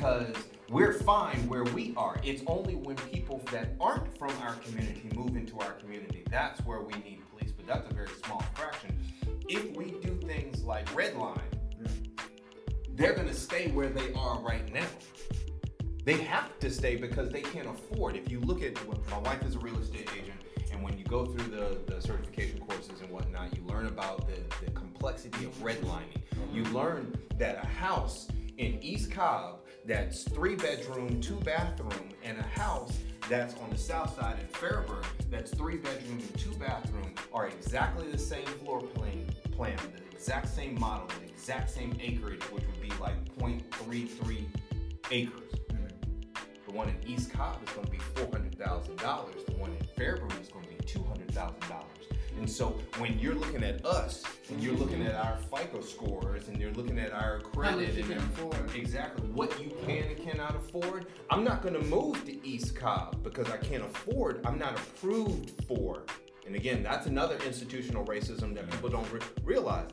because we're fine where we are. It's only when people that aren't from our community move into our community that's where we need police, but that's a very small fraction. If we do things like redline, they're gonna stay where they are right now. They have to stay because they can't afford. If you look at my wife is a real estate agent, and when you go through the, the certification courses and whatnot, you learn about the, the complexity of redlining. You learn that a house in East Cobb that's three bedroom, two bathroom, and a house that's on the south side in Fairburn that's three bedroom and two bathroom are exactly the same floor plan, plan, the exact same model, the exact same acreage, which would be like 0.33 acres. Mm-hmm. The one in East Cobb is going to be four hundred thousand dollars. The one in Fairburn is going to be two hundred thousand dollars. And so when you're looking at us and you're looking at our FICO scores and you're looking at our credit and exactly what you can and cannot afford, I'm not going to move to East Cobb because I can't afford. I'm not approved for. And again, that's another institutional racism that people don't re- realize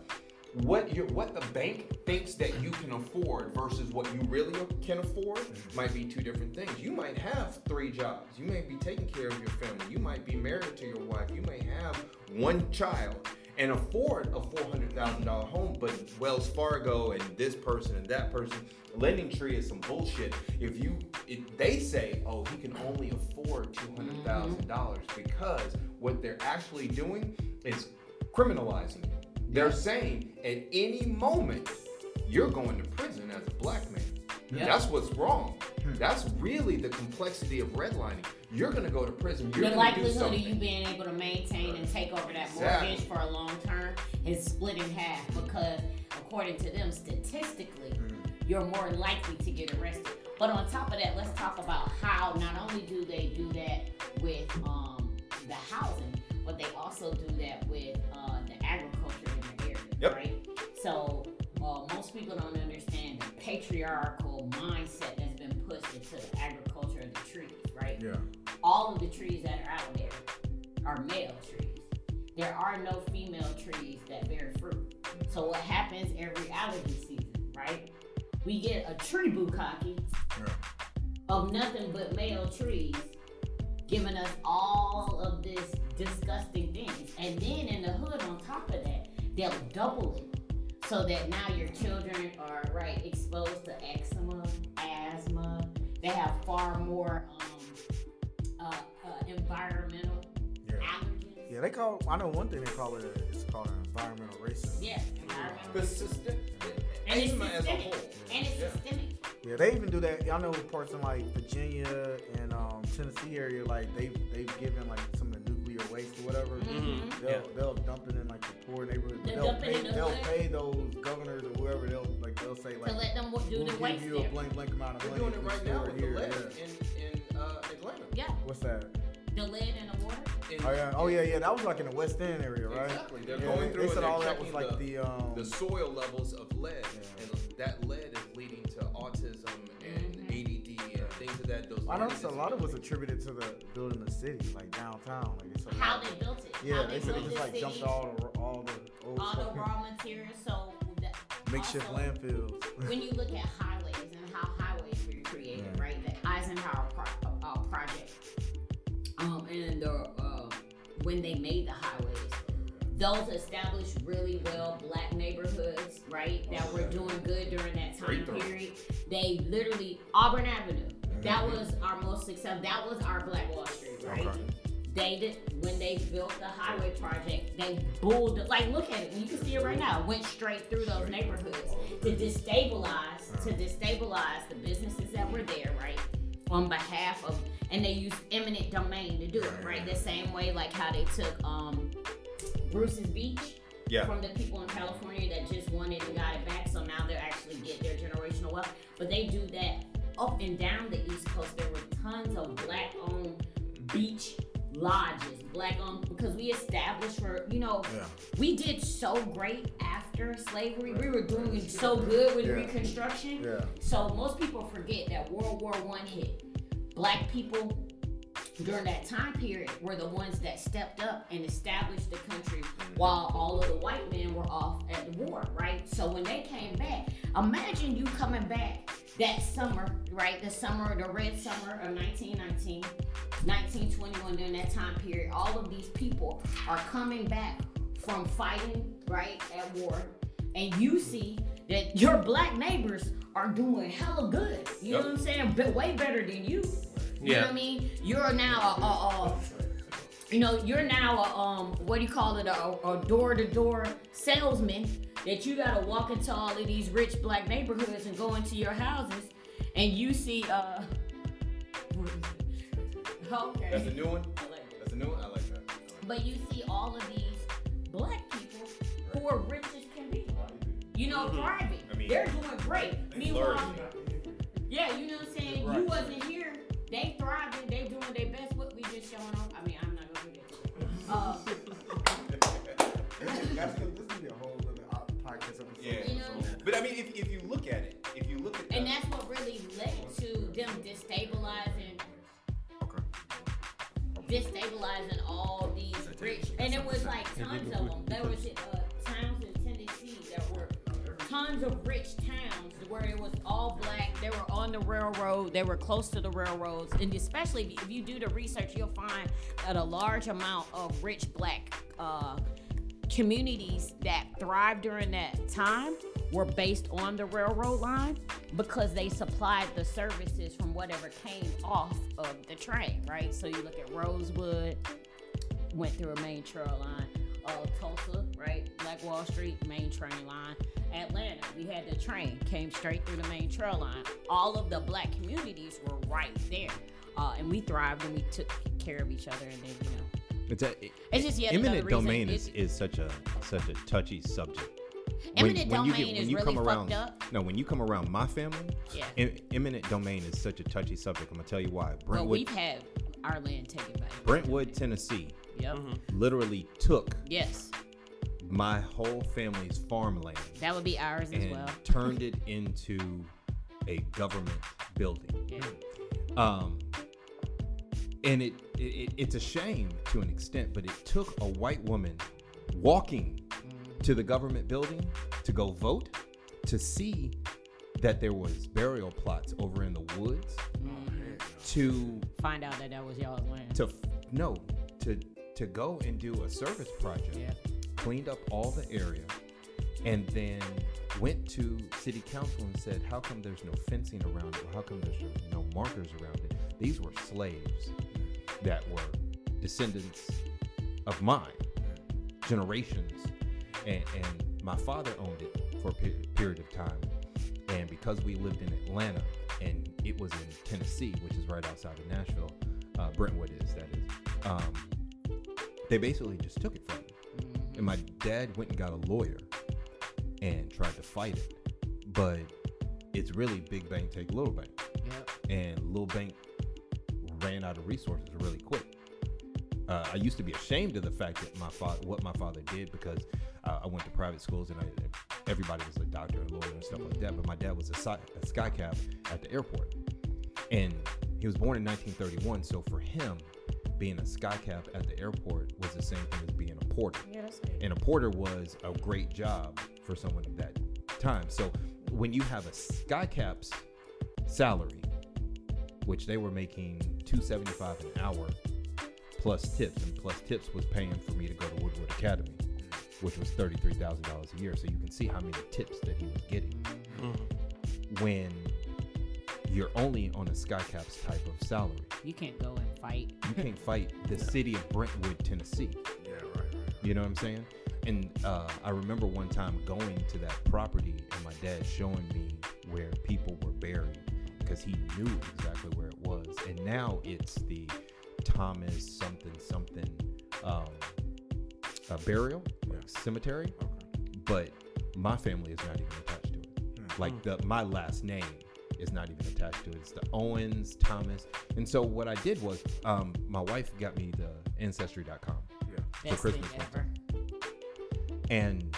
what you what the bank thinks that you can afford versus what you really can afford might be two different things. You might have three jobs. You may be taking care of your family. You might be married to your wife. You may have one child and afford a four hundred thousand dollar home. But Wells Fargo and this person and that person, Lending Tree is some bullshit. If you if they say, oh, he can only afford two hundred thousand dollars because what they're actually doing is criminalizing They're saying at any moment you're going to prison as a black man. Yeah. That's what's wrong. That's really the complexity of redlining. You're gonna go to prison. You're the likelihood of you being able to maintain and take over that Exactly. mortgage for a long term is split in half because according to them statistically Mm. you're more likely to get arrested but on top of that let's talk about how not only do they do that with um, the housing but they also do that with uh, the agriculture in the area Yep. right so uh, most people don't understand the patriarchal mindset that's been pushed into the agriculture of the trees right Yeah. all of the trees that are out there are male trees. There are no female trees that bear fruit. So what happens every allergy season, right? We get a tree bukkake Yeah. of nothing but male trees giving us all of this disgusting things. And then in the hood on top of that, they'll double it. So that now your children are right exposed to eczema, asthma. They have far more um, uh, uh, environmental Yeah. allergens. Yeah, they call. I know one thing they call it. It's called environmental racism. Yeah, environmental. The system, And it's eczema as a whole. And it's Yeah. systemic. Yeah, they even do that. Y'all know parts in like Virginia and um, Tennessee area, like they've they've given like some of the nuclear waste or whatever. Mhm. They'll Yeah. they'll dump it in like the poor neighborhood. They'll They'll pay they'll hood. pay those governors or whoever. They'll like they'll say like to let them wo- do we'll the give waste you there. a blank blank amount of They're money. doing it right now store with it the here. lead Yeah. in, in uh, Atlanta. Yeah, What's that? The lead in the water. In- Oh yeah, oh yeah, yeah. That was like in the West End area, right? Exactly. They're Yeah, going through They and said they're all that was checking like the- the um. the soil levels of lead, Yeah. and that lead is leading to autism and Mhm. ADD and things of that. Those I noticed a lot of it was attributed to the building the city, like downtown. Like it's a How they built it. Yeah, how they they said they built just the like dumped city, all the all the old all stuff the raw materials. So that, makeshift also, landfills. when you look at highways and how highways were created, Yeah. right? The Eisenhower pro- uh, project, um, and the uh, when they made the highways, those established really well black neighborhoods, right? That were doing good during that time period. They literally Auburn Avenue. That Mhm. was our most successful. That was our Black Wall Street, right? Okay. They did when they built the highway project. They bulled like look at it. You can see it right now. Went straight through those neighborhoods to destabilize to destabilize the businesses that were there, right? On behalf of and they used eminent domain to do it, right? The same way like how they took um Bruce's Beach Yeah. from the people in California that just wanted and got it back. So now they're actually get their generational wealth. But they do that up and down the East Coast. There were tons of black owned beach lodges, black um, owned because we established for you know Yeah. we did so great after slavery. We were doing so good with Yeah. Reconstruction. Yeah. So most people forget that World War One hit. Black people during that time period were the ones that stepped up and established the country while all of the white men were off at the war, right? So when they came back, imagine you coming back that summer, right? The summer, the red summer of 1919, 1921, during that time period, all of these people are coming back from fighting, right, at war. And you see that your black neighbors are doing hella good. You know what I'm saying? Way better than you. You know what I mean? You're now a, a, a you know, you're now a um, what do you call it? A, a door-to-door salesman that you gotta walk into all of these rich black neighborhoods and go into your houses, and you see uh. what is it? Okay. That's a new one. I like that. That's a new one. I like that. But you see all of these black people who are rich as can be. You know, thriving. I mean, They're doing great. Meanwhile, yeah, you know what I'm saying? You wasn't here. They thriving. They doing their best. What we just showing off. I mean, I'm not gonna do that. Uh, This, that's, this is a whole other op- podcast episode. Yeah. You know? But I mean, if, if you look at it, if you look at it. and that, that's what really led to them destabilizing, Okay. destabilizing all these rich. And it was like tons of them. There was uh, towns in Tennessee that were tons of rich towns where it was all black. They were on the railroad. They were close to the railroads, and especially if you, do the research, you'll find that a large amount of rich black uh, communities that thrived during that time were based on the railroad line because they supplied the services from whatever came off of the train, right? So you look at Rosewood, went through a main trail line. Uh, Tulsa, right? Black Wall Street, main train line. Atlanta, we had the train, came straight through the main trail line. All of the black communities were right there. Uh, and we thrived and we took care of each other and then, you know. It's, a, It's just yet eminent domain is, It- is such a such a touchy subject. Eminent you domain is really come fucked up. No, when you come around my family, Yeah. em- eminent domain is such a touchy subject. I'm gonna tell you why. Well, we've had our land taken back. Brentwood, Tennessee, Yep. Mm-hmm. literally took Yes. my whole family's farmland That would be ours as well. turned it into a government building. Yeah. Um, and it, it it's a shame to an extent, but it took a white woman walking mm. to the government building to go vote to see that there was burial plots over in the woods mm. to Find out that that was y'all's land. to f- no to to go and do a service project. Yeah. cleaned up all the area and then went to city council and said how come there's no fencing around it? How come there's no markers around it? These were slaves that were descendants of mine generations and, and my father owned it for a period of time. And because we lived in atlanta and it was in tennessee which is right outside of nashville uh, brentwood is that is um, they basically just took it from me and my dad went and got a lawyer and tried to fight it but it's really big bank take little bank Yep. and little bank ran out of resources really quick uh, I used to be ashamed of the fact that my father, what my father did, because uh, I went to private schools and I, everybody was a doctor and lawyer and stuff like that. But my dad was a, sci- a sky cap at the airport, and he was born in 1931. So for him, being a sky cap at the airport was the same thing as being a porter Yeah, that's good. and a porter was a great job for someone of that time. So when you have a skycaps salary, which they were making two seventy five an hour plus tips, and plus tips was paying for me to go to Woodward Academy, which was thirty three thousand dollars a year. So you can see how many tips that he was getting mm-hmm. when you're only on a skycaps type of salary. You can't go and fight. You can't fight the city of Brentwood, Tennessee. Yeah, right, right. You know what I'm saying? And uh, I remember one time going to that property and my dad showing me where people were buried because he knew exactly where it was. And now it's the Thomas something something um, uh, burial like cemetery, Okay. but my family is not even attached to it. Hmm. Like the my last name is not even attached to it. It's the Owens, Thomas. And so what I did was, um, my wife got me the Ancestry.com Yeah. for Best Christmas thing one ever. time. And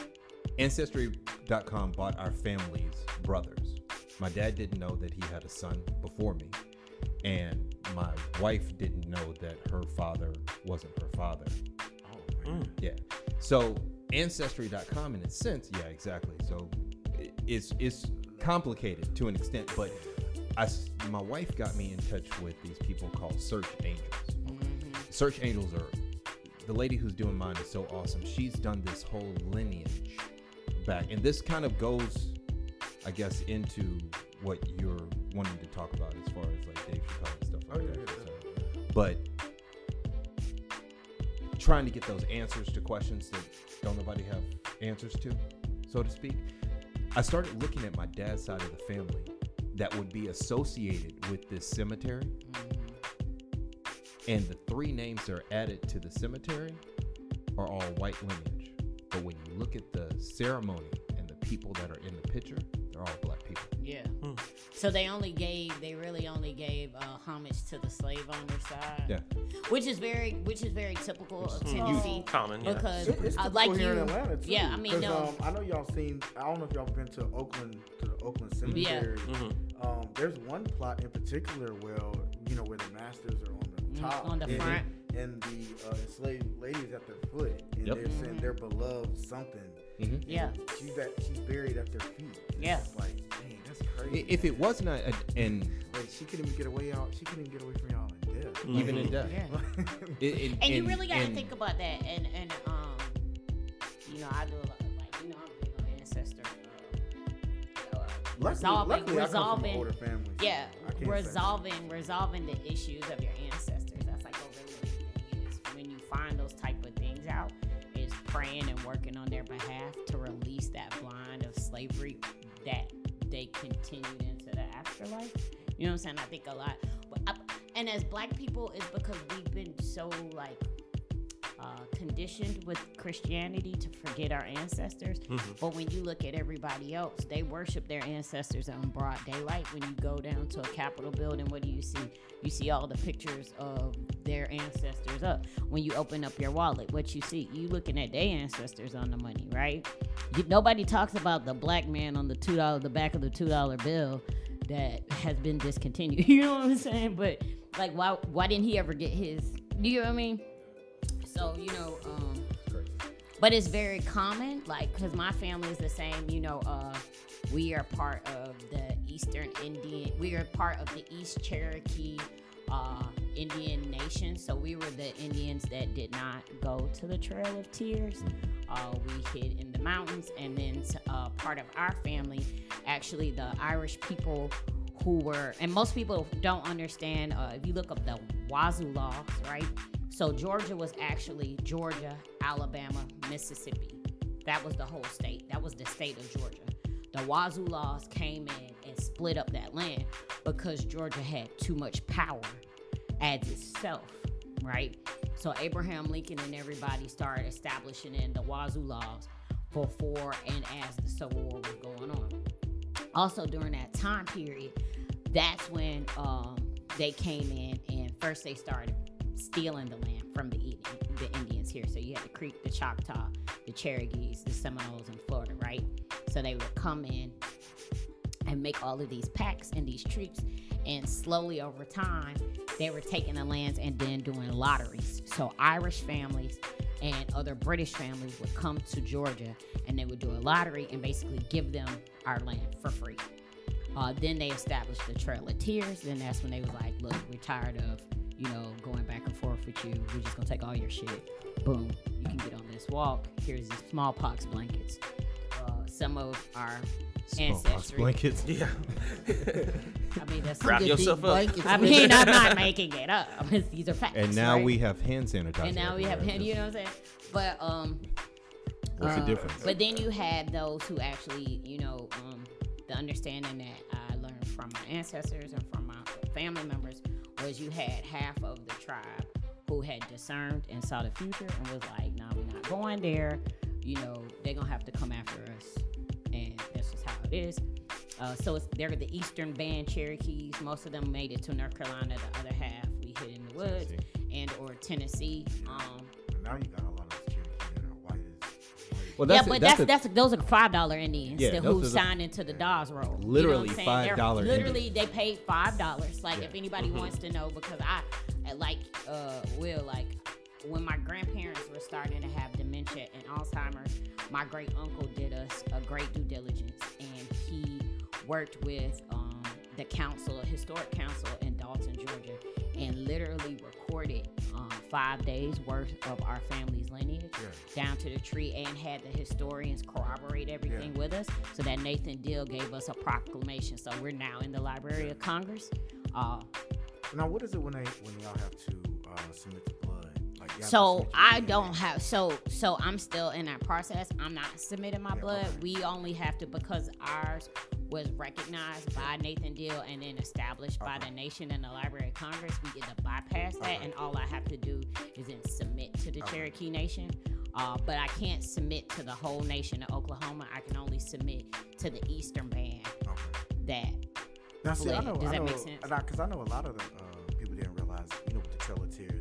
Ancestry.com bought our family's brothers. My dad didn't know that he had a son before me. And my wife didn't know that her father wasn't her father. Oh, man. Yeah. So ancestry.com in a sense, yeah, exactly. So it's it's complicated to an extent, but I, my wife got me in touch with these people called search angels. Mm-hmm. Search angels are the lady who's doing mine is so awesome. She's done this whole lineage back, and this kind of goes, I guess, into what you're wanting to talk about as far as like Dave Chappelle and stuff like Oh, yeah, that. yeah, So, but trying to get those answers to questions that don't nobody have answers to, so to speak. I started looking at my dad's side of the family that would be associated with this cemetery. And the three names that are added to the cemetery are all white lineage. But when you look at the ceremony and the people that are in the picture, they're all black people. Yeah. Hmm. So they only gave, they really only gave uh, homage to the slave owner side. Yeah. Which is very, which is very typical of Mhm. Tennessee. Common, yeah. Because It- it's uh, typical like here you, in Atlanta too. yeah, I mean no. um, I know y'all seen. I don't know if y'all been to Oakland to the Oakland Cemetery. Mhm. Um, there's one plot in particular where you know where the masters are on the Mm, top, on the and, front. and the uh, enslaved ladies at their foot, and Yep. they're saying their beloved something. Mhm. yeah. She's at, she's buried at their feet. It's Yeah. like, dang, that's crazy. I- If it was not, a, and like she couldn't even get away out, she couldn't even get away from y'all in death. even in death, Yeah. it- it- And you really got to and- think about that. And and um, you know, I do a lot. Of, like you know, I'm big on ancestor. Uh, uh, Luckily, resolving, luckily I come from an resolving. older family. Yeah, I can't say resolving resolving the issues of your ancestors. That's like a really big thing. Is when you find those type of things out, is praying and working on their behalf to release that blind of slavery that they continued into the afterlife. You know what I'm saying? I think a lot, but I, and as Black people, it's because we've been so like uh, conditioned with Christianity to forget our ancestors. But when you look at everybody else, they worship their ancestors on broad daylight. When you go down to a Capitol building, what do you see? You see all the pictures of their ancestors up. When you open up your wallet, what you see? You looking at their ancestors on the money, right? You, nobody talks about the black man on the two dollar, the back of the two dollar bill that has been discontinued. You know what I'm saying? But like, why why didn't he ever get his? Do you know what I mean? So you know, um, but it's very common, like, cause my family is the same. You know, uh, we are part of the Eastern Indian. We are part of the East Cherokee uh, Indian Nation. So we were the Indians that did not go to the Trail of Tears. Uh, we hid in the mountains, and then uh, part of our family, actually, the Irish people who were, and most people don't understand. Uh, if you look up the Wazoo laws, right? So Georgia was actually Georgia, Alabama, Mississippi. That was the whole state. That was the state of Georgia. The Wazoo laws came in and split up that land because Georgia had too much power as itself, right? So Abraham Lincoln and everybody started establishing in the Wazoo laws before and as the Civil War was going on. Also during that time period, that's when um, they came in and first they started stealing the land from the, the Indians here. So you had the Creek, the Choctaw, the Cherokees, the Seminoles in Florida, right? So they would come in and make all of these pacts and these treaties. And slowly over time, they were taking the lands and then doing lotteries. So Irish families and other British families would come to Georgia and they would do a lottery and basically give them our land for free. Uh, then they established the Trail of Tears. Then that's when they was like, "Look, we're tired of you know going back and forth with you. We're just gonna take all your shit. Boom, you can get on this walk. Here's these smallpox blankets. Uh, some of our Smallpox ancestry. blankets. Yeah. I mean, that's Wrap yourself up. I mean, I'm not making it up. These are facts. And now right? we have hand sanitizer. and now we have hand. you know what I'm saying. But um, What's the uh, difference? But then you had those who actually, you know, um, the understanding that I learned from my ancestors and from my family members was you had half of the tribe who had discerned and saw the future and was like, "Nah, we're not going there. You know, they're gonna have to come after us, and that's just how it is." Uh, so it's, they're the Eastern Band Cherokees. Most of them made it to North Carolina. The other half we hid in the woods and or Tennessee. Um, now you got Well, yeah, but that's the- that's, those are five dollar Indians Yeah, that who signed into the Dawes roll. You know Literally I'm saying? They're- $5 Literally, they paid five dollars. Like Yeah. if anybody wants to know, because I like uh will like when my grandparents were starting to have dementia and Alzheimer's, my great uncle did us a great due diligence, and he worked with um, the council, a historic council in Dalton, Georgia, and literally recorded um, five days worth of our family's lineage Yeah. down to the tree and had the historians corroborate everything with us so that Nathan Deal gave us a proclamation. So we're now in the Library of Congress. Uh, Now, what is it when they when y'all have to uh, submit the? Like, you have to so I don't have so so I'm still in that process. I'm not submitting my Yeah, blood. okay. We only have to because ours was recognized by Nathan Deal and then established by the nation and the Library of Congress. We get to bypass that, Okay. and all I have to do is then submit to the. Cherokee Nation. Uh, but I can't submit to the whole nation of Oklahoma. I can only submit to the Eastern Band that Now, see, I know, Does I that know, make sense? Because I, know a lot of the uh, people didn't realize, you know, with the Trail of Tears,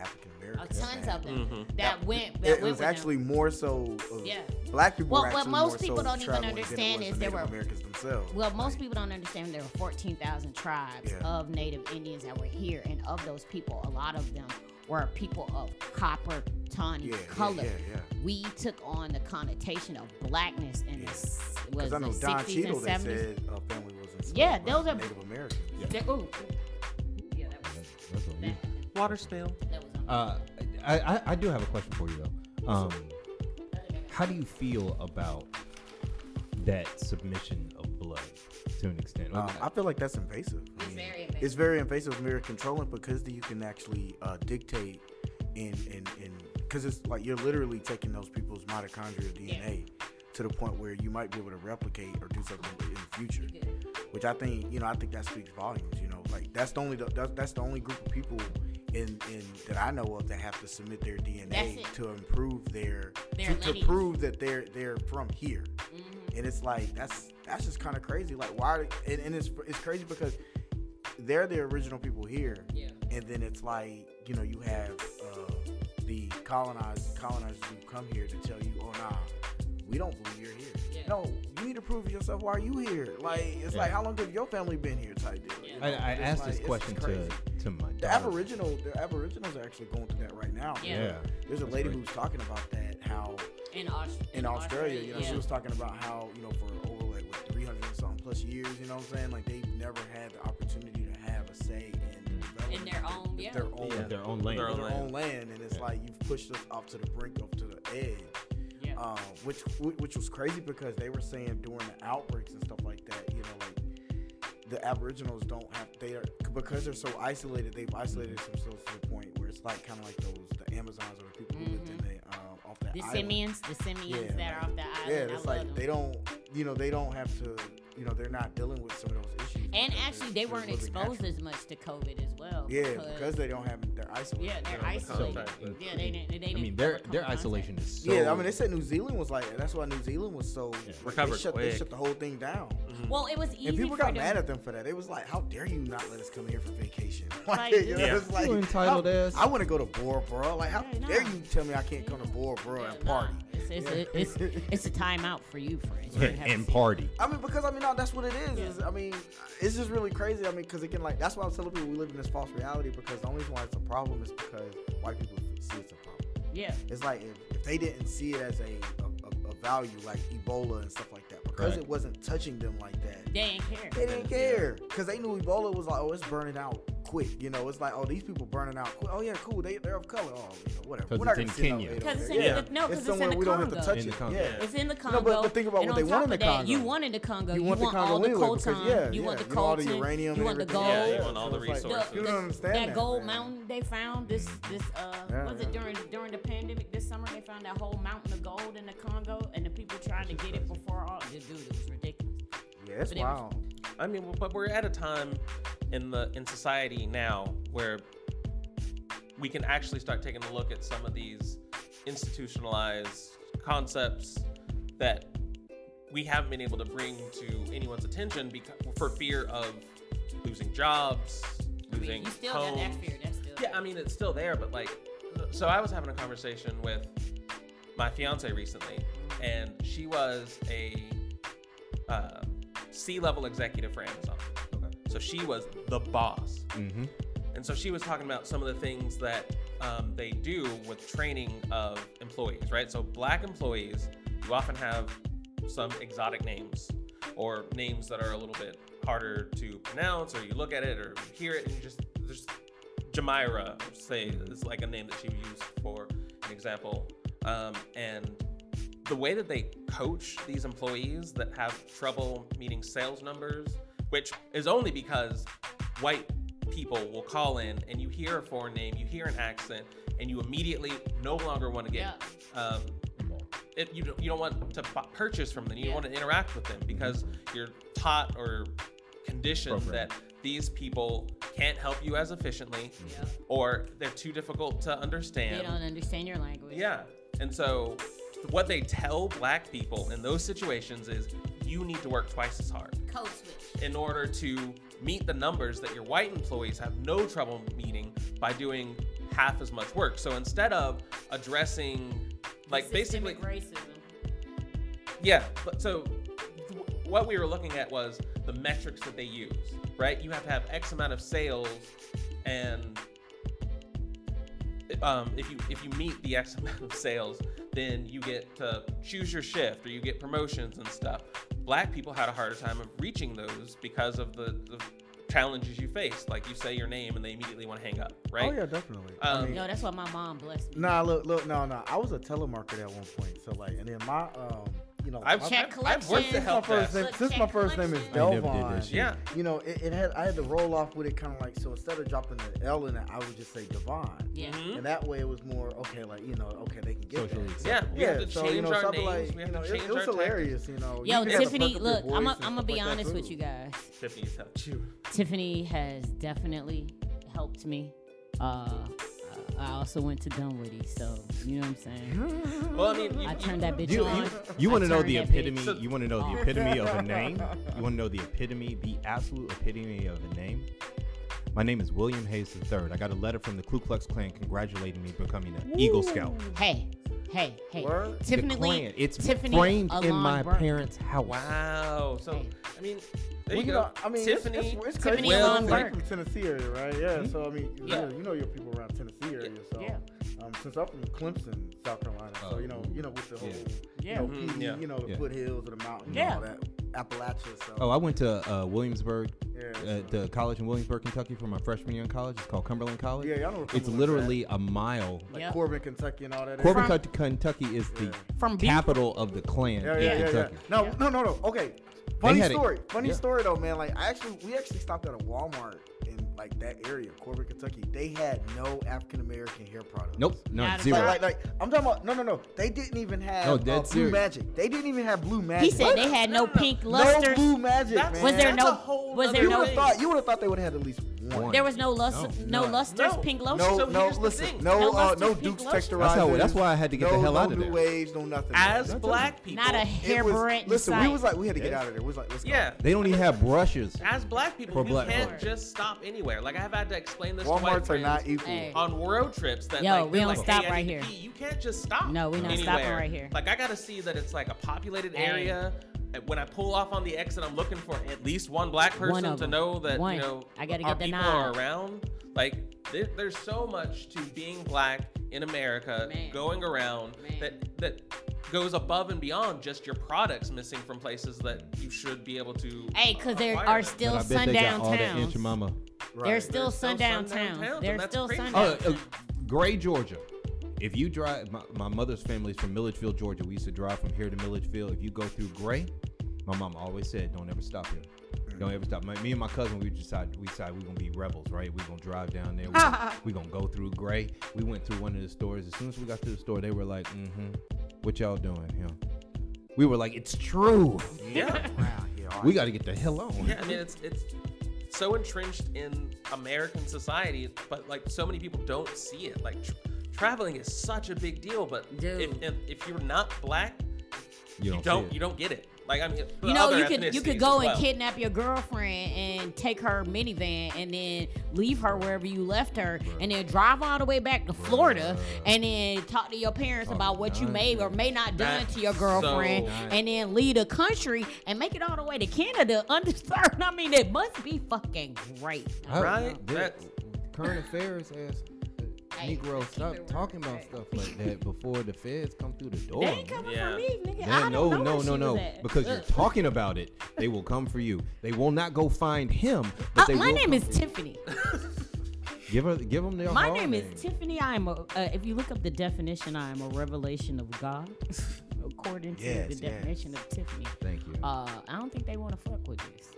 African uh, Americans. tons of them Mhm. that went. That It went was with them. actually more so. Of Yeah. Black people. Well, were what most more people so don't even traveling than it understand is there were- Americans themselves. Well, most Like, people don't understand there were 14,000 tribes Yeah. of Native Indians that were here, and of those people, a lot of them were people of copper, tawny Yeah, yeah, color. yeah, yeah. We took on the connotation of blackness in Yeah. the was I know the Don 60s Cheadle, and they 70s. said a family was enslaved Yeah, by those are- Native Americans. They- ooh, ooh. Yeah, that was, That's what we- that, Water spill. that was on Uh, I, I I do have a question for you though. Um, how do you feel about that submission of blood to an extent? Um, I feel like that's invasive. I It's mean, very invasive. It's very invasive, very controlling because you can actually uh, dictate in in in because it's like you're literally taking those people's mitochondrial DNA to the point where you might be able to replicate or do something in the future. Which I think you know I think that speaks volumes. You know, like that's the only that's, that's the only group of people in in that I know of that have to submit their DNA to improve their, Their to, to prove that they're they're from here Mhm. and it's like that's that's just kind of crazy. Like why? And, and it's it's crazy because they're the original people here, Yeah. and then it's like you know you have uh, the colonized colonizers who come here to tell you, oh nah, we don't believe you're here. Yeah. No, you need to prove yourself. Why are you here? Like it's Yeah. like how long have your family been here? Type deal. Yeah. I, know? I It's asked like- this question to to my The daughter. Aboriginal, the Aboriginals are actually going through that right now. Yeah. There's a That's lady right. who's talking about that. How In, Aus- in Australia, you know, yeah. she was talking about how, you know, for over like what 300 and something plus years, you know what I'm saying? Like they've never had the opportunity to have a say in In their own- yeah. their own, Yeah, their own land. Their of own their land. own land, and it's Yeah. like you've pushed us off to the brink, of to the edge. Um, which which was crazy because they were saying during the outbreaks and stuff like that, you know, like the Aboriginals don't have they are because they're so isolated. They've isolated themselves to the point where it's like kind of like those the Amazons or the people who lived in the um, off that the island. Simians, the Simians Yeah, that are off the island. Yeah, it's love like they don't, you know, they don't have to, you know, they're not dealing with some of those issues. And actually, they're- they they're weren't exposed naturally. as much to COVID as well. Yeah, because they don't have, they're isolated. yeah, they're you isolated. contact. Yeah, they didn't. They didn't I mean, ever their come their in contact. isolation is so. Yeah, I mean, they said New Zealand was like, that's why New Zealand was so Yeah. Recovered They shut, they shut the whole thing down, mm-hmm. Well, it was easy and people for got them. mad at them for that. It was like, how dare you not let us come here for vacation? Like, you know, Yeah. it's like, You entitled how- ass. I want to go to Bora Bora. Like, how Yeah, dare nah. you tell me I can't come to Bora Bora Yeah, and party? nah. It's, it's, Yeah. it's, it's, a timeout for you, friends. You Yeah, didn't have to and party. I mean, because I mean, that's what it is. Yeah. is I mean, it's just really crazy. I mean, because again, like that's why I'm telling people we live in this false reality. Because the only reason why it's a problem is because white people see it's a problem. Yeah. It's like if, if they didn't see it as a, a, a, a value like Ebola and stuff like that, because Right. it wasn't touching them like that, They didn't care. they didn't care. Because they knew Ebola was like, oh, it's burning out quick. You know, it's like, oh, these people burning out quick. Oh yeah, cool. They they're of color. Oh, you know, whatever. 'Cause We're not it's gonna in see no Kenya. hate 'Cause over it's there. in yeah. the- no, 'cause it's in the we don't have to Congo. touch In it. the Congo. Yeah. It's in the No, Congo. but- but think about and what they want in of the that, Congo. You wanted the Congo. You You, want the want Congo all the anyway, coltan. because, yeah, you yeah, want the you know, all the uranium You and want the gold. Yeah, you want all the resources. You don't understand that, that, gold mountain they found this this uh was it during during the pandemic this summer they found that whole mountain of gold in the Congo and the people trying to get it before all this dude it was ridiculous. Yeah, it's But it was- wild. I mean, but we're at a time in the in society now where we can actually start taking a look at some of these institutionalized concepts that we haven't been able to bring to anyone's attention because for fear of losing jobs, I mean, losing you still got that homes. fear. That's still Yeah, I mean it's still there, but like, so I was having a conversation with my fiance recently, and she was a uh, C-level executive for Amazon. So she was the boss, Mm-hmm. and so she was talking about some of the things that um, they do with training of employees, right? So black employees, you often have some exotic names or names that are a little bit harder to pronounce, or you look at it or hear it and you just there's Jamira, say is like a name that she used for an example, um, and the way that they coach these employees that have trouble meeting sales numbers, which is only because white people will call in and you hear a foreign name, you hear an accent, and you immediately no longer want to get um, it, you, don't, you don't want to bu- purchase from them. You Yeah. don't want to interact with them because you're taught or conditioned Programmed. that these people can't help you as efficiently Yeah. or they're too difficult to understand. They don't understand your language. Yeah. And so what they tell black people in those situations is you need to work twice as hard Code switch. in order to meet the numbers that your white employees have no trouble meeting by doing half as much work. So instead of addressing like basically racism. yeah, but so th- what we were looking at was the metrics that they use, right? You have to have X amount of sales, and um, if you if you meet the X amount of sales, then you get to choose your shift or you get promotions and stuff. Black people had a harder time of reaching those because of the, the challenges you face. Like you say your name and they immediately want to hang up, right? Oh yeah, definitely. I Um, mean, Yo, that's why my mom blessed me. Nah, look, look, no, no. I was a telemarketer at one point. So like, and then my, um, you know, I've, my, Check I've, I've worked the help first desk. name, Look, since my check first name is collection. Did Delvon. Yeah. You know, it, it had I had to roll off with it kind of like so instead of dropping the L in it, I would just say Devon. Yeah. Mhm. And that way it was more okay, like you know, okay, they can get Socially that. acceptable. Yeah, we Yeah, have to so change you know, our something names. like we you know, to it, it was our hilarious. You know, Yo, you even had to Tiffany, perk up your look, I'm voice i and I'm gonna be like honest with you guys. Tiffany's helped. you. Tiffany has definitely helped me. Uh, I also went to Dunwoody, so you know what I'm saying. Well, I mean, you, I turned that bitch You, on. you, you want to know the that bitch epitome? You want to know the epitome of a name? You want to know the epitome, the absolute epitome of a name? My name is William Hayes III. I got a letter from the Ku Klux Klan congratulating me becoming an Eagle Scout. Hey, hey, hey. Word? The Tiffany, Klan. It's Tiffany framed in my Burke. parents' house. Wow. So, Hey. I mean, there Well, you know, go. I mean, Tiffany. it's, it's, it's Tiffany crazy. Alon I'm Burke. from Tennessee area, right? Yeah. Hmm? So I mean, you, Yeah. know, you know your people around Tennessee area. So Yeah. um, since I'm from Clemson, South Carolina, so Oh. you know, you know, with the whole, Yeah. you know, Mhm, PD, yeah. you know, the Yeah. foothills of the mountains, Yeah. and all that, Appalachia. So Oh, I went to uh, Williamsburg, yeah, uh, the college in Williamsburg, Kentucky, for my freshman year in college. It's called Cumberland College. yeah, y'all know. where It's Cumberland's literally a mile. at. like Yep. Corbin, Kentucky, and all that. Corbin, From- Kentucky is the Yeah. From B- capital of the Klan Yeah, in yeah, yeah, yeah. Kentucky. No, Yeah. no, no, no. Okay. Funny had it- story. Funny yeah. story though, man. Like I actually, we actually stopped at a Walmart in like that area, Corbin, Kentucky. They had no African American hair products. Nope, no, Not zero. Like, like, like, I'm talking about. No, no, no. They didn't even have No, uh, dead blue serious. magic. They didn't even have blue magic. He said What? they had no No, no, no. pink no blue magic, That's- man. Was there That's no- was there You no- would thing. have thought. You would have thought they would have had at least one. One. There was no lust, No, no, lusters, No. pink lotion. No, So no. Listen, thing. no, No uh, lusters, no Dukes lotion. texturizers. That's how- that's why I had to get no, the hell no out of new there. waves, no nothing. As man. black people, Not a hair was- barrette in Listen, we was like, we had to get Yeah. out of there. We was like, let's go. yeah. They don't even have brushes. As black people, For you black can't folk. just stop anywhere. Like I've had to explain this to white Walmarts are friends not equal. Hey. on road trips. That Yo, like, we don't like, stop hey, right here. pee. You can't just stop. No, we not anywhere. stopping right here. Like I gotta see that it's like a populated Hey. area. When I pull off on the exit, I'm looking for at least one black person of to know that One. you know I gotta our get the people nod. are around. Like there, there's so much to being black in America, Man. going around Man. that that goes above and beyond just your products missing from places that you should be able to. Hey, because there are them. still but I bet they got sundown all that towns. inch mama. Right. There's still There's still sundown sundown towns. towns, and There's still crazy. sundown Oh, uh, towns. Gray, Georgia. If you drive, my, my mother's family's from Milledgeville, Georgia. We used to drive from here to Milledgeville. If you go through Gray, my mom always said, "Don't ever stop here. Don't ever stop." My, me and my cousin, we decided we decided we gonna be rebels, right? We're gonna drive down there. We gonna, we gonna go through Gray. We went through one of the stores. As soon as we got to the store, they were like, "Mm-hmm, what y'all doing?" You know, we were like, "It's true. Yeah. Wow, yeah, We got to get the hell on." Yeah, I mean it's it's so entrenched in American society, but like so many people don't see it. Like tr- traveling is such a big deal, but if, if if you're not black, You you don't don't you don't get it. Like I mean, You know, you could you could go well. and kidnap your girlfriend and take her minivan and then leave her wherever you left her and then drive all the way back to Florida and then talk to your parents Talk about what you may or may not done That's to your girlfriend so and then leave the country and make it all the way to Canada undisturbed. I mean, it must be fucking great. Right? the- That's- current affairs ass Hey, Negro, stop talking about stuff like that before the feds come through the door. They ain't coming Yeah. for me, nigga. I don't no, know no, where no, she no. was at. Because you're talking about it, they will come for you. They will not go find him. But Uh, they my will name is. Tiffany. Give her, give them their My hard name is Tiffany. I am a. Uh, if you look up the definition, I am a revelation of God, according to Yes, the yes. definition of Tiffany. Thank you. Uh, I don't think they want to fuck with this.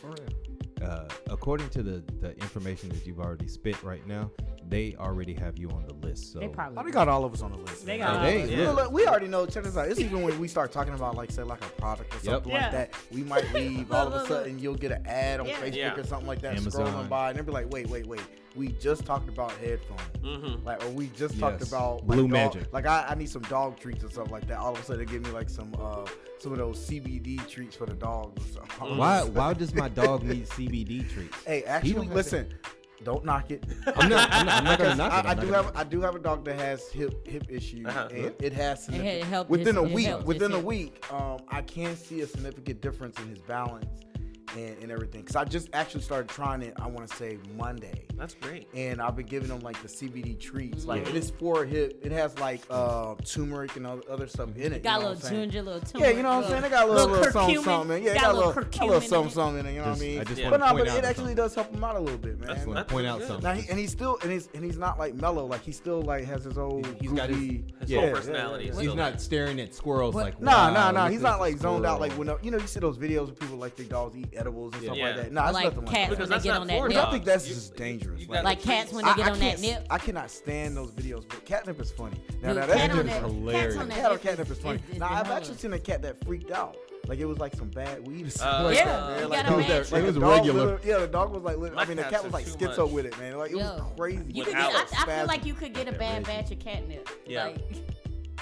For real. Uh, according to the, the information that you've already spit right now, they already have you on the list. So They probably. Oh, they got all of us on the list. They man. got all They- of us. look, Yeah. look, we already know. Check this out. It's even when we start talking about like say like a product or Yep. something Yeah. like that. We might leave all of a sudden you'll get an ad on Yeah. Facebook Yeah. or something like that Amazon. scrolling by and they'll be like, wait, wait, wait. We just talked about headphones. Mhm. Like, or we just talked Yes. about Blue dog- Magic. Like, I, I need some dog treats or something like that. All of a sudden, they give me like some uh some of those CBD treats for the dogs or something. Mm. why why does my dog need CBD treats? Hey, don't actually, have listen. Don't knock it. I'm not. I'm not, I'm not gonna knock it. I, I'm I not do gonna have I do have a dog that has hip hip issues, Uh-huh. and it has It significant- helped within his- a week. Within a week, um, I can see a significant difference in his balance and, and everything. Cause I just actually started trying it. I want to say Monday, That's great. and I've been giving him like the CBD treats. Like Mhm. it is for hip. It has like uh, turmeric and other other stuff in it. Got you a little what I'm saying? ginger, little Yeah, you know what I'm saying? They got a little, little, something, curcumin. something. Yeah, got got a little, curcumin got a little in something, something in it. You know what I mean? I just Yeah. But no, to but it actually something. does help him out a little bit, I man. just want That's to point out good. something. Now he, and he's still and he's and he's not like mellow. Like he still like has his old He- he's got his- goofy his yeah, whole yeah, personality yeah. He's not staring at squirrels like. Nah, nah, nah. He's not like zoned out. Like when you know you see those videos where people like their dogs eat edibles and stuff Yeah. like that. Nah, it's Like nothing like cats that. Because when they get not on that for nip. I think that's You- just dangerous. Like- Like cats when they get I, on that nip. I cannot stand those videos, but catnip is funny. Now, Dude, now that's on just that- hilarious. cats cat on catnip is- is funny. is- is Now I've actually seen a cat that freaked out. Like it was like some bad weed or something Uh, like Yeah, that. Man. you Like, gotta the- like it. was dog regular. literally- Yeah, the dog was like. lit- I mean, the cat was like too schizo with it, man. Like it was crazy. You could get, I, I feel like you could get a bad batch of catnip. Yeah.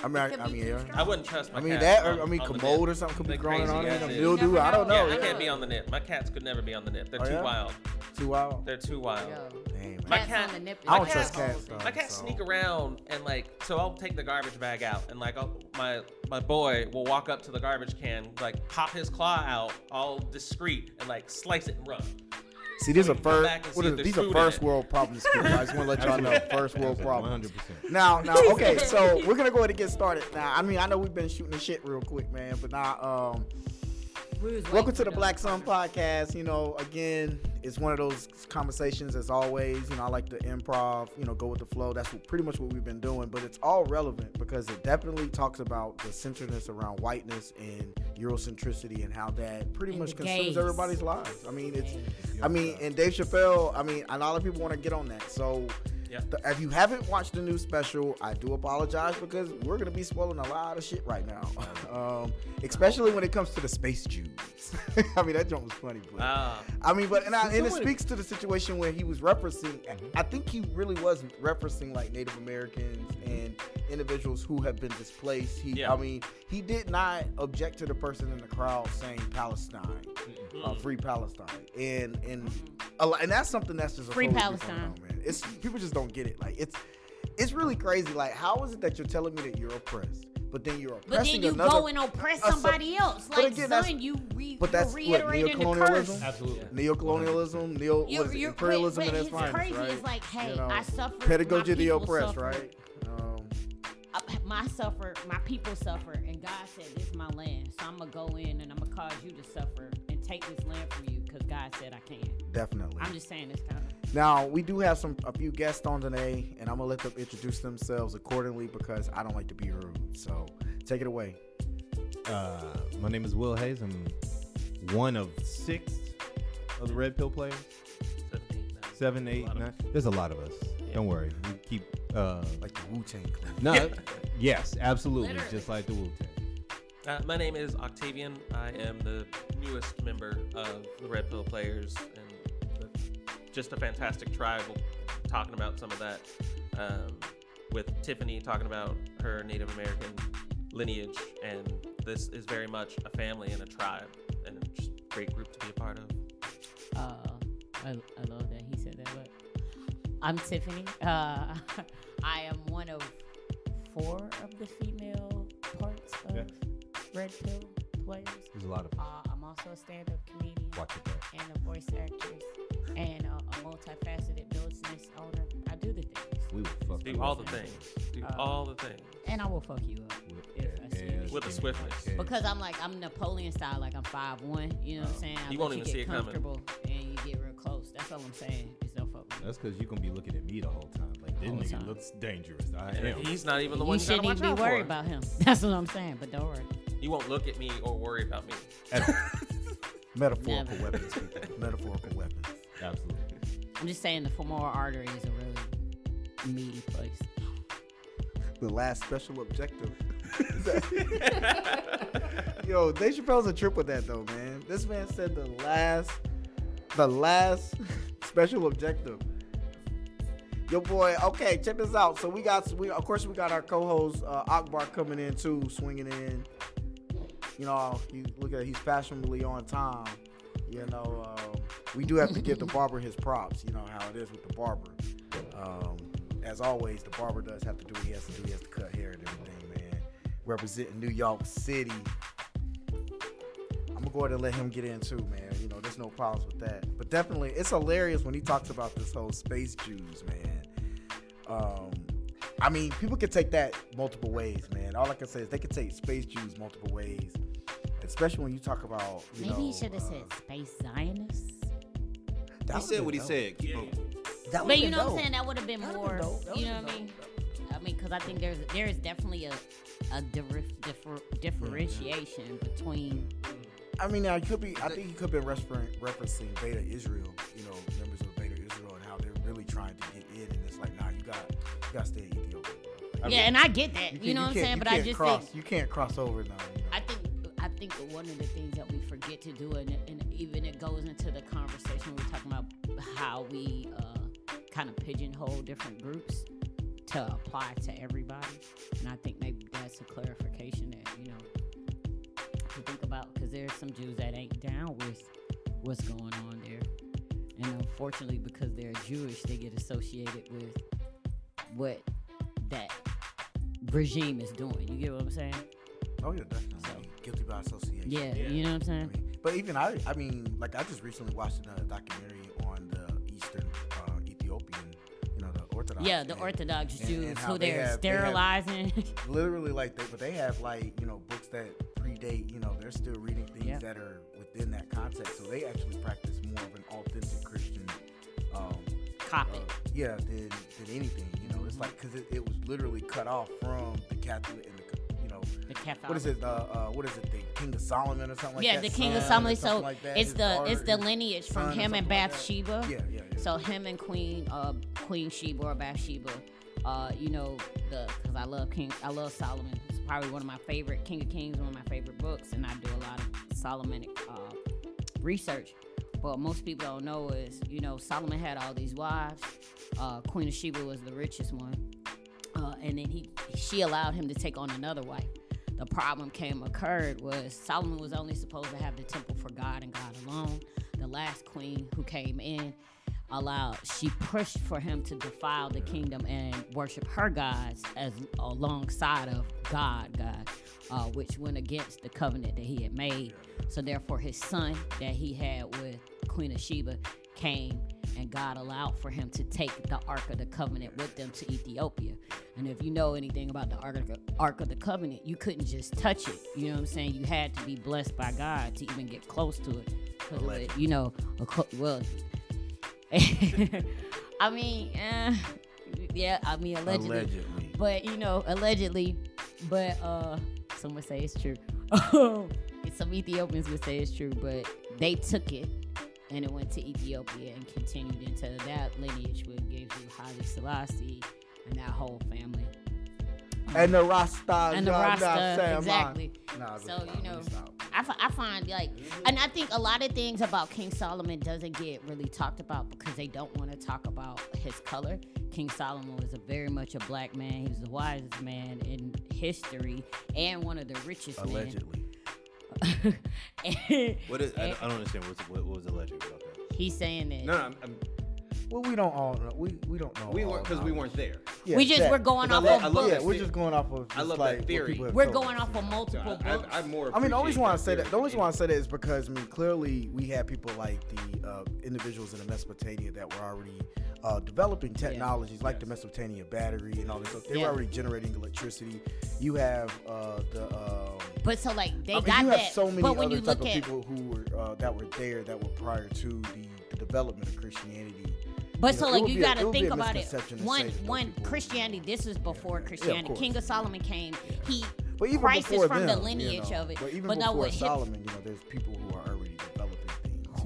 Like, I mean, I, I mean, yeah. I wouldn't trust my cats. I mean cat that, on- or I mean, on the commode nip. or something could be They're growing crazy on it. as A is. mildew, I don't know. know. Yeah, I can't be on the nip. My cats could never be on the nip. They're Oh, too yeah? wild. Too wild. They're too wild. yo, Dang, man. My cats cat- on the nip. I don't trust cats, though. My cats so. sneak around and like, so I'll take the garbage bag out and like, I'll, my my boy will walk up to the garbage can, like pop his claw out, all discreet, and like slice it and run. See, these are first. back What see is, if there's these are first world problems. kids. I just want to let y'all know, first world problems. 100%. Now, now, okay, so we're gonna go ahead and get started. Now, I mean, I know we've been shooting the shit real quick, man, but now, um, welcome to the them. Black Sun Podcast. You know, again, it's one of those conversations as always. You know, I like to improv. You know, go with the flow. That's what, pretty much what we've been doing, but it's all relevant because it definitely talks about the centeredness around whiteness and Eurocentricity and how that pretty And much consumes gays. everybody's lives. I mean, it's. I mean, and Dave Chappelle. I mean, a lot of people want to get on that. So, Yeah. the- if you haven't watched the new special, I do apologize because we're gonna be spoiling a lot of shit right now, um, especially when it comes to the space Jews. I mean, that joke was funny, but Ah, I mean, but and, I, and it speaks to the situation where he was referencing. I think he really was referencing like Native Americans and individuals who have been displaced. He, Yeah. I mean, he did not object to the person in the crowd saying Palestine, uh, Mm. free Palestine, and and a lot, and that's something that's just Free totally Palestine. phenomenon, man. It's people just don't get it. Like it's it's really crazy. Like how is it that you're telling me that you're oppressed, but then you're oppressing But then you another? go and oppress a somebody else. but Like, again, that's- son, you re- but that's you're what, reiterating the neocolonialism? curse. Absolutely. neocolonialism, neo You're- it you're- imperialism but- in its but it's finest, crazy. right? It's like, hey, You know, I suffered. pedagogy my of the oppressed, suffered. right? Um, my suffer, my people suffer, and God said, "This is my land, so I'm gonna go in and I'm gonna cause you to suffer and take this land from you because God said I can." definitely. I'm just saying this kind of. Now we do have some a few guests on today, and I'm gonna let them introduce themselves accordingly because I don't like to be rude. So take it away. Uh, my name is Will Hayes. I'm one of six of the Red Pill players. seven, eight, nine. Seven, eight, lot nine. There's a lot of us. Yeah. Don't worry. We keep. Uh, Like the Wu Tang Clan. no. yes, absolutely. Literally. Just like the Wu Tang. Uh, my name is Octavian. I am the newest member of the Red Pill Players, and the, just a fantastic tribe. We'll- Talking about some of that um, with Tiffany talking about her Native American lineage and this is very much a family and a tribe, and it's just a great group to be a part of. Uh, I, I love that he said that. But I'm Tiffany. Uh, I am one of four of the female parts of Yeah. Red Pill players. There's a lot of Uh, I'm also a stand-up comedian watch it back. and a voice actress and uh, a multifaceted business owner. I do the things, We will fuck Do you all up. the things. Do Uh, all the things. and I will fuck you up if I see And- you. With a swiftness. Okay. Because I'm like I'm Napoleon style, like I'm five one. You know what I'm saying? I You let won't even get see it coming. comfortable and you get real close. That's all I'm saying. Is don't fuck with. That's because you're gonna be looking at me the whole time. Like this Whole nigga time. looks dangerous. I am. he's not even the you one you shouldn't even be worried for. about him. That's what I'm saying. But don't worry. You won't look at me or worry about me. Metaphorical Never. weapons, people. Metaphorical weapons. Absolutely. I'm just saying the femoral artery is a really meaty place. The last special objective. Yo, Dave Chappelle's a trip with that though, man. This man said the last, the last special objective. Yo, boy. Okay, check this out. So we got, we of course we got our co-host uh, Akbar coming in too, swinging in. You know, he look at he's fashionably on time. You know, um, we do have to give the barber his props. You know how it is with the barber. Um, as always, the barber does have to do what he has to do. He has to cut hair and everything, man. Representing New York City. I'm gonna go ahead and let him get in too, man. You know, there's no problems with that. But definitely, it's hilarious when he talks about this whole space Jews, man. Um, I mean, people can take that multiple ways, man. All I can say is they can take space Jews multiple ways, especially when you talk about. You Maybe know, he should have uh, said space Zionists. that He said been what he said. Keep on. That But you been know what I'm saying? That would have been That'd've more. been dope. You know what I mean? I mean, because I think there's there is definitely a a differ, differ, differentiation between. I mean, now he could be. I think he could be referring, referencing Beta Israel. You know, members of Beta Israel and how they're really trying to get in, and it's like, nah, you got, you got to stay in Ethiopia. I yeah, mean, and I get that. You, can't- know what I'm saying? But I just cross, think you can't cross over now. One of the things that we forget to do, and, and even it goes into the conversation we're talking about how we uh, kind of pigeonhole different groups to apply to everybody, and I think maybe that's a clarification that you know to think about because there's some Jews that ain't down with what's going on there, and unfortunately because they're Jewish, they get associated with what that regime is doing. You get what I'm saying? oh yeah, definitely. So- Guilty by association. Yeah, Yeah. you know what I'm saying? I mean, but even I, I mean, like I just recently watched a documentary on the Eastern uh, Ethiopian, you know, the Orthodox. Yeah, the and Orthodox and- Jews and who they they're have- they have- sterilizing. literally like they, but they have like you know books that predate. You know, they're still reading things Yeah. that are within that context. So they actually practice more of an authentic Christian. Um, Cop uh, yeah, than than anything. You know, it's like because it, it was literally cut off from the Catholic and the you know The what is it? Uh, uh, what is it? The King of Solomon or something like yeah, that. Yeah, the King of son Solomon. So like it's his the it's the lineage from him and something like. Bathsheba. Yeah, yeah, yeah. So him and Queen uh Queen Sheba or Bathsheba. Uh, you know the because I love King I love Solomon. It's probably one of my favorite King of Kings, one of my favorite books, and I do a lot of Solomonic uh, research. But most people don't know is you know Solomon had all these wives. Uh, Queen of Sheba was the richest one, uh, and then he she allowed him to take on another wife. The problem came occurred was Solomon was only supposed to have the temple for God and God alone. The last queen who came in allowed she pushed for him to defile the kingdom and worship her gods as alongside of God, God, uh, which went against the covenant that he had made. So therefore, his son that he had with Queen of Sheba came, and God allowed for him to take the Ark of the Covenant with them to Ethiopia. And if you know anything about the Ark of the, Ark of the Covenant, you couldn't just touch it. You know what I'm saying? You had to be blessed by God to even get close to it. It, you know, co- well, I mean, eh, yeah, I mean, allegedly. Allegedly. But you know, allegedly, but uh, some would say it's true. some Ethiopians would say it's true, but they took it and it went to Ethiopia and continued into that lineage, which gave you Haile Selassie and that whole family. And the Rasta. And the y'all not Rasta, exactly. Nah, So, you know, stop. I, I find like, and I think a lot of things about King Solomon doesn't get really talked about because they don't want to talk about his color. King Solomon was a very much a black man. He was the wisest man in history and one of the richest Allegedly. men. And- What is? I, don't- I don't understand. What's, what, what was alleged about that? He's saying that No, no, I'm, I'm, Well, we don't all know. We we don't know. we weren't because we weren't there. Yeah, we just that- we're going 'Cause off I love- of I love books. Yeah, that we're just going off of. I love like that theory. We're going off of multiple I, books. I, I more. I mean, the only reason why I say that, the only reason why I say that is because I mean, clearly we had people like the uh, individuals in the Mesopotamia that were already uh, developing technologies like the Mesopotamia battery and all this stuff. They Yeah. were already generating electricity. You have uh, the. But so like they I mean, got you that. so many but when other you type look of at people who were uh, that were there that were prior to the, the development of Christianity. But You so know, like you got to think about it. One say that those one Christianity. This is before yeah, Christianity. course. King of Solomon came. He But even Christ is before from them, the lineage you know, of it. But even But before hip- Solomon, you know, there's people who are already developing things.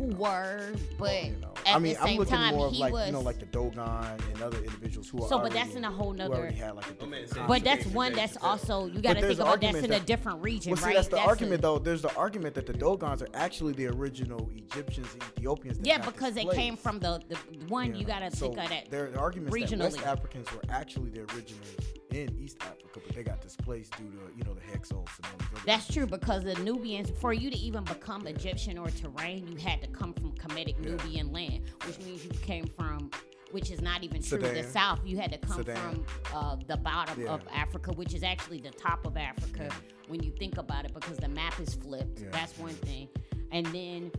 Who know. were, but you know. at I mean, the I'm same looking time more of he like was. you know, like the Dogon and other individuals who are. So, but already that's in a whole who nother- had like a man, different same but thing. that's one that's also you got to think about that's argument in a different region, Well, see, right? that's the That's argument, a- though. There's the argument that the Dogons are actually the original Egyptians and Ethiopians. That Yeah, got because they came from the, the one. You got to so think of that. There are arguments that West. Africans were actually the originators in East Africa, but they got displaced due to you know the Hyksos and all these other That's true because the Nubians, for you to even become Egyptian or Terrain, you had to come from Kemetic Yeah. Nubian land, which means you came from, which is not even true. The south, you had to come Sudan. from uh, the bottom Yeah. of Africa, which is actually the top of Africa when you think about it, because the map is flipped. Yeah. That's one thing, and then.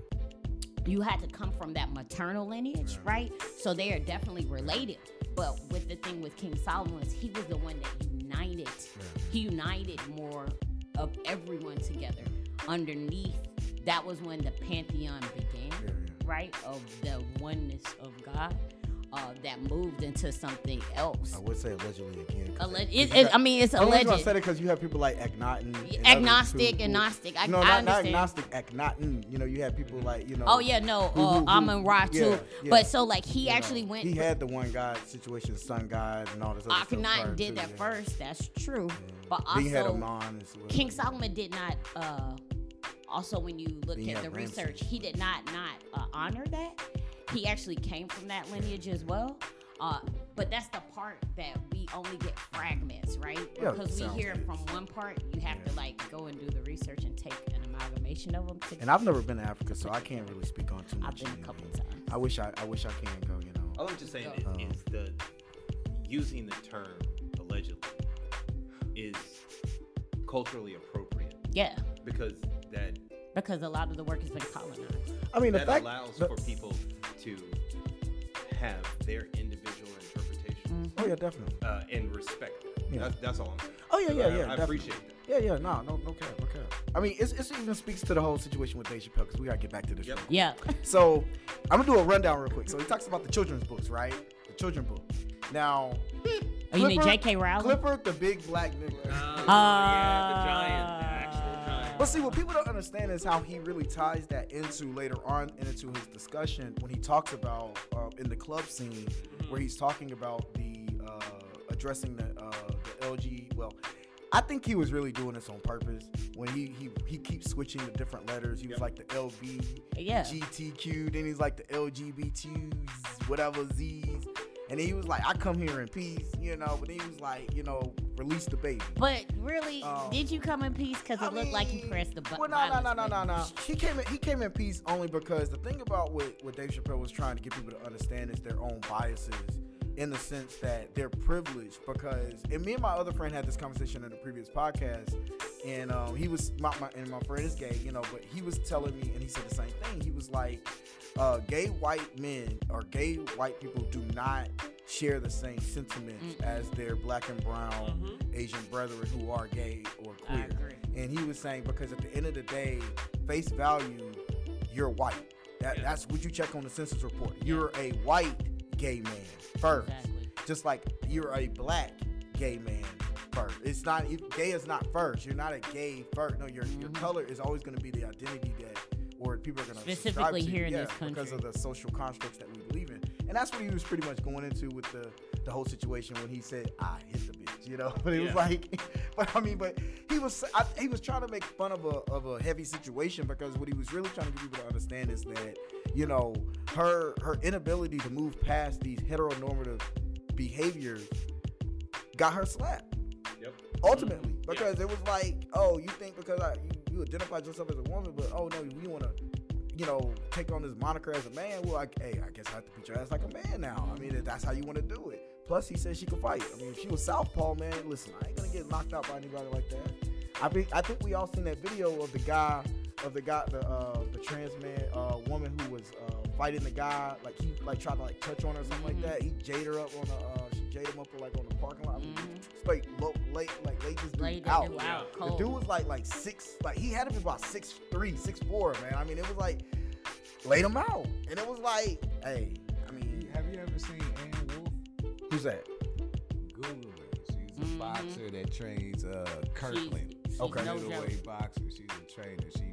You had to come from that maternal lineage, right? So they are definitely related. But with the thing with King Solomon he was the one that united. He united more of everyone together underneath. That was when the pantheon began, right? Of the oneness of God. Uh, that moved into something else. I would say allegedly again. Alleg- it, it, got- I mean, it's reason I alleged. said it because you have people like Akhenaten. Agnostic, who- agnostic. I- no, I not, not agnostic, Akhenaten. You know, you have people like you know. Oh yeah, no, who- uh, who- Amun Ra too. yeah, yeah. But so like he you know, actually went. He had the one God situation, sun God, and all this other Akhenaten did that yeah. first. That's true. But also, Amon well. King Solomon did not. Uh, also, when you look at the research, he did not not uh, honor that. He actually came from that lineage as well. Uh, but that's the part that we only get fragments, right? Yeah, Because we hear good. from one part, you have to like go and do the research and take an amalgamation of them. To And I've never been to Africa, so I can't really speak on too much. I've much. been a you know. couple times. I wish I, I wish I can go. You know. All I'm just saying Go. is, is the using the term allegedly is culturally appropriate Yeah, because that because a lot of the work has been colonized. I mean, the that fact. allows the- for people to have their individual interpretation mm-hmm. oh yeah, definitely. uh, and respect. it. Yeah. That's, that's all I'm saying. Oh yeah, yeah, I- yeah. I, definitely. appreciate that. Yeah, yeah. No, no, no cap, no cap. I mean, it's, it's even speaks to the whole situation with Dave Chappelle because we gotta get back to this. Yep. Yeah, So I'm gonna do a rundown real quick. So he talks about the children's books, right? The children book. Now, oh, you mean J.K. Rowling? Clifford, the big black nigga. Oh, uh, yeah, the giant, the giant. But see, what people don't understand is how he really ties that into later on into his discussion when he talks about uh, in the club scene where he's talking about the uh, addressing the, uh, the LG. Well, I think he was really doing this on purpose when he he, he keeps switching the different letters. He was like the LB, Yeah. GTQ, then he's like the LGBTs, whatever Z's. And he was like, I come here in peace, you know, but he was like, you know, release the baby. But really, Um, did you come in peace? Because I it looked like you pressed the button. Well, no, no, no, no, no, no. He came in. He came in peace only because the thing about what what Dave Chappelle was trying to get people to understand is their own biases, in the sense that they're privileged. Because and me and my other friend had this conversation in a previous podcast, and um, he was my, my and my friend is gay, you know, but he was telling me, and he said the same thing. He was like, uh, gay white men or gay white people do not share the same sentiments Mm-mm. as their black and brown Asian brethren who are gay or queer. And he was saying because at the end of the day, face value, you're white. That, Yeah. That's what you check on the census report. You're a white gay man first, Exactly. just like you're a black gay man first. It's not if gay is not first. You're not a gay first. No, your your Mhm. color is always going to be the identity that or people are going to Specifically here in this country because of the social constructs that we believe in. And that's what he was pretty much going into with the the whole situation when he said, "I hit the bitch." you know. But it was like, but I mean, but he was I, he was trying to make fun of a of a heavy situation because what he was really trying to get people to understand is that you know her her inability to move past these heteronormative behaviors got her slapped. Yep. ultimately mm-hmm. because it was like oh you think because I, you, you identify yourself as a woman but oh no you want to you know take on this moniker as a man? Well I, hey i guess i have to beat your ass like a man now. I mean if that's how you want to do it. Plus he said she could fight. I mean if she was southpaw man listen i ain't gonna get knocked out by anybody like that. I think i think we all seen that video of the guy of the guy the uh the trans man uh woman who was uh fighting the guy like he like tried to like touch on her or something like that he jaded her up on the uh she jaded him up like on the parking lot I mean, straight low, late like late this dude Laid that out dude out the dude was like like six, like he had to be about six three, six four, man. I mean, it was like laid him out, and it was like, hey, I mean, Have you ever seen Ann Wolfe? who's that? Google it. She's a Mhm. boxer that trains uh, Kirkland. she's Okay. no middleweight joke. boxer. She's a trainer. She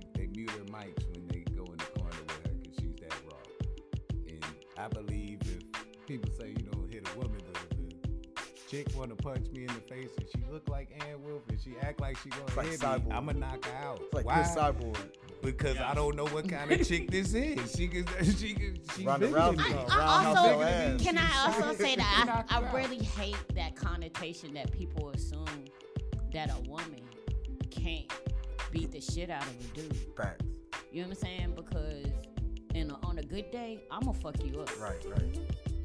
they mute mics when they go in the corner with her because she's that raw. And I believe if people say you don't hit a woman, but if a chick want to punch me in the face and she look like Ann Wolfe and she act like she gonna like hit Cyborg. me, I'ma knock her out. It's like Why? Cyborg. Because I don't know what kind of chick this is. She can, she can, she Ronda bigger than Rousey me. gonna I roundhouse also your can I also say that I, I really hate that connotation that people assume that a woman can't beat the shit out of a dude. Facts. You know what I'm saying? Because in a, on a good day, I'ma fuck you up. Right, right.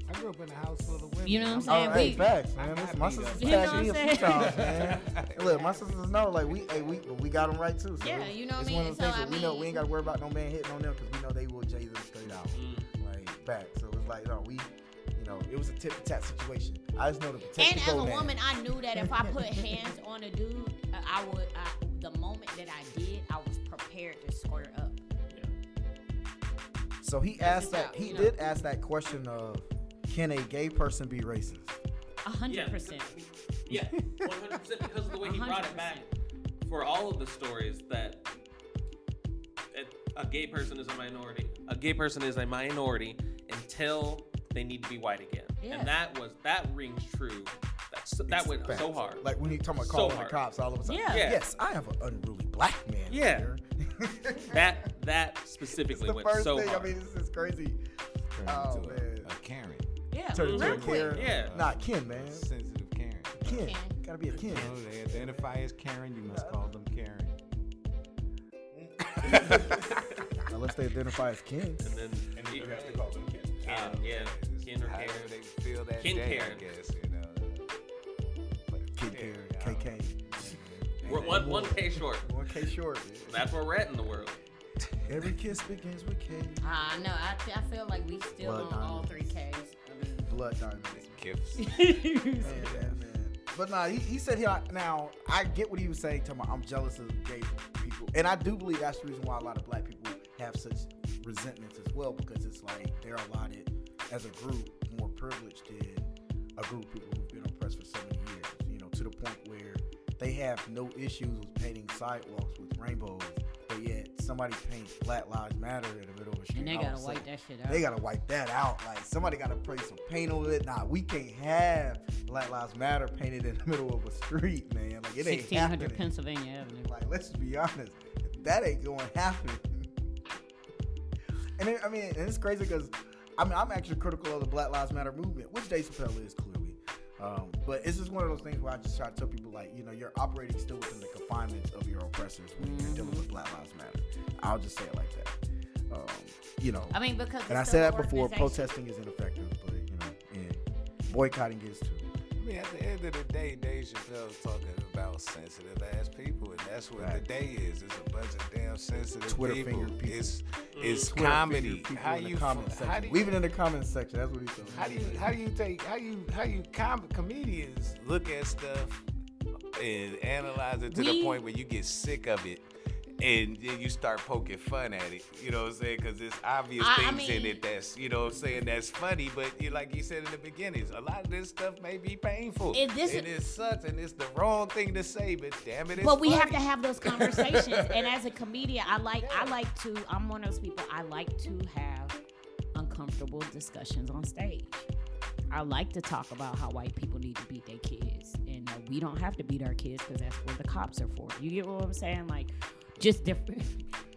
I grew up in a house full of women. You know what I'm saying? Oh, saying? hey, facts, man. got Listen, my sisters You know tagged what me a I'm few saying? times, man. Look, my sisters know, like we, hey, we, but we got them right too. So Yeah, you know what it's I one mean? of the So, things I that we know we ain't got to worry about no man hitting on them because we know they will jay them straight out. Mm. Like facts. So it's like, no, we, you know, it was a tit for tat situation. I just know the protect And as a gonads. woman, I knew that if I put hands on a dude, uh, I would. I, the moment that I did, I was prepared to square up. So he asked that. out, He you know. did ask that question of, can a gay person be racist? A hundred percent. Yeah, 100% because of the way he brought it back for all of the stories that a gay person is a minority. A gay person is a minority until they need to be white again. Yeah. And that was that rings true. That's that went Facts. so hard. Like when you talking about So calling the hard. cops all of a sudden. Yeah. Yeah. Yes, I have an unruly black man. Yeah. here. that that it's specifically the went first so thing. hard. I mean, this is crazy. Turn Oh, into man. a, a Karen. Yeah, Turn into real a quick. Karen. Yeah. Nah, Ken, man. Sensitive Karen. Ken. Ken. Gotta be a Ken. You know, they identify as Karen, you must call them Karen. Unless they identify as Ken. and then And you have to call them kids. Ken, yeah, It's Ken or however Karen. they feel that Ken day, Karen. I guess, you know. But Kid yeah, Karen. KK. We're one one K short. One K short. That's where we're at in the world. Every kiss begins with K. Ah, no, I, I feel like we still Blood on all three Ks. Blood diamonds. Gifts. Man, man, man. But nah, he, he said here now I get what he was saying. Talking about I'm jealous of gay people, and I do believe that's the reason why a lot of black people have such resentments as well because it's like they're allotted as a group more privileged than a group of people who've been oppressed for so many years. You know, to the point where they have no issues with painting sidewalks with rainbows, but yet somebody paints Black Lives Matter in the middle of a street. and they all of a gotta wipe that shit out. they gotta wipe that out. Like somebody gotta spray some paint on it. Nah, we can't have Black Lives Matter painted in the middle of a street, man. Like it ain't 1600 happening. Pennsylvania Avenue. Like let's be honest, that ain't going to happen. And it, I mean, and it's crazy because I mean I'm actually critical of the Black Lives Matter movement, which Dave Chappelle is clearly. Um, but it's just one of those things where I just try to tell people like, you know, you're operating still within the confinements of your oppressors when you're dealing with Black Lives Matter. I'll just say it like that. Um, you know, I mean, because and I said that before. Protesting is ineffective, but you know, yeah, boycotting is too. I mean, at the end of the day, Dave Chappelle's talking about sensitive ass people, and that's what Right. the day is. It's a bunch of damn sensitive Twitter people. finger people. It's mm. it's Twitter comedy. How in the you comment how section. do you, Leave it in the comment section. That's what he said. how do you how do you take how you how you com- comedians look at stuff and analyze it to We- the point where you get sick of it. And then you start poking fun at it, you know what I'm saying? Because there's obvious I- I things in it that's, you know what I'm saying, that's funny. But you, like you said in the beginning, a lot of this stuff may be painful. It- this and is- it sucks, and it's the wrong thing to say. But damn it, it's but we have to have those conversations. and as a comedian, I like I like to. I'm one of those people. I like to have uncomfortable discussions on stage. I like to talk about how white people need to beat their kids, and uh, we don't have to beat our kids because that's what the cops are for. You get what I'm saying? Like, just different.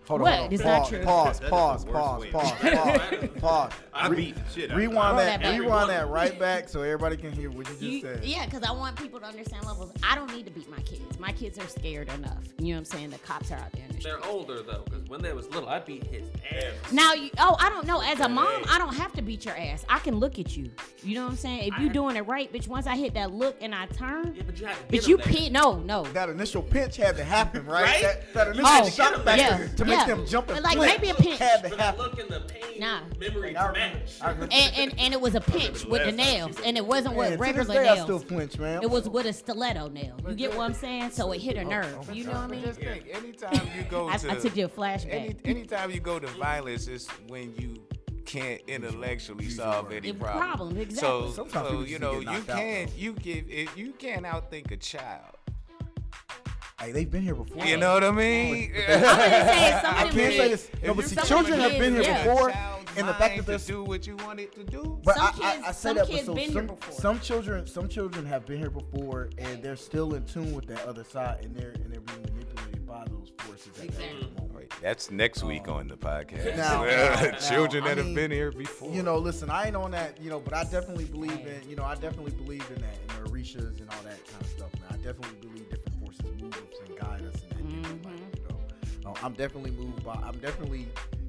Hold on, What? hold on. It's not pause, true. pause, pause, pause, pause, pause, pause. I Re- beat the shit out of Rewind that, that rewind that right back so everybody can hear what you just You- said. yeah, because I want people to understand levels. I don't need to beat my kids. My kids are scared enough. You know what I'm saying? The cops are out there in the They're older though, because when they was little, I beat his ass. Now, you, oh, I don't know. As a mom, I don't have to beat your ass. I can look at you. You know what I'm saying? If you're doing it right, bitch. Once I hit that look and I turn, Yeah, but you had to bitch, get you him No, no. That initial pinch had to happen, right? Right? That, that initial Oh, shock factor yeah, to make yeah. them jump and like, maybe a pinch. But that look in the pain Nah. memory I remember, match. And, and and it was a pinch with the nails, and it wasn't with to this regular day, I still nails. man. It was with a stiletto nail. You get what I'm saying? So it hit a oh, nerve. Oh you know what I mean? just think, anytime you go I, to I took you a flashback. any, anytime you go to violence, it's when you can't intellectually solve any It- problem. problem, exactly. So, Sometimes so you know, you knocked out, can though. you give it, you can't outthink a child. Hey, they've been here before. You know what I mean? I'm gonna say some I can't say this. No, but you see, children have been here yeah. before, and the fact that they there's do what you want it to do. But Some I, I, kids- I say some that, kids but so here some, before. some children, some children have been here before, and they're still in tune with that other side, and they're and they're being manipulated by those forces at that. Wait, That's next week um, on the podcast. Now- now- children now, I that mean, have been here before. You know, listen, I ain't on that, you know, but I definitely believe in, you know, I definitely believe in that, and the Orishas and all that kind of stuff, man. I definitely believe different forces move us and guide us in that different Mm-hmm. way, you know. Uh, I'm definitely moved by, I'm definitely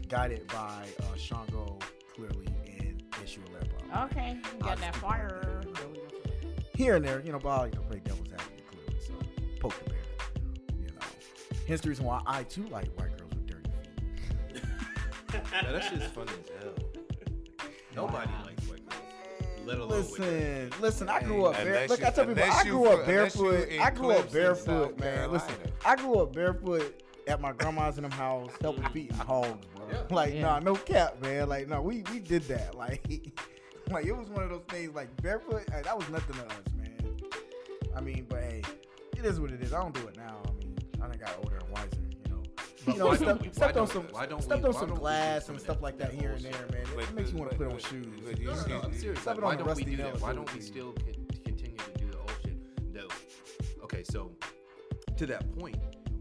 guided by uh, Shango clearly and Eshu Alepa. Okay, you I'll got that just fire. Here and there, you know, but I like to play devil's advocate clearly, so poke the bear, you know. Hence the reason why I too like white girls with dirty feet. Now, that shit's funny as hell. Nobody likes white girls, let alone with Listen, listen. I grew up bare. unless Look, I tell people, I grew up barefoot. I grew up barefoot, South man. Listen, I grew up barefoot at my grandma's in them house, helping feeding hogs, bro. Like, Yeah. nah, no cap, man. Like, no, we we did that. Like, like it was one of those things. Like barefoot, hey, that was nothing to us, man. I mean, but hey, it is what it is. I don't do it now. I mean, I done got older and wiser, you know. But you know, why step, we- stepped on some, stepped we- on some don't we do glass and stuff like that that here and there, man. It, it makes you want to put on shoes. but you No, no, I'm serious. Like, why don't we do nail that? is Why don't we we still continue to do the old shit? Though, okay, so to that point,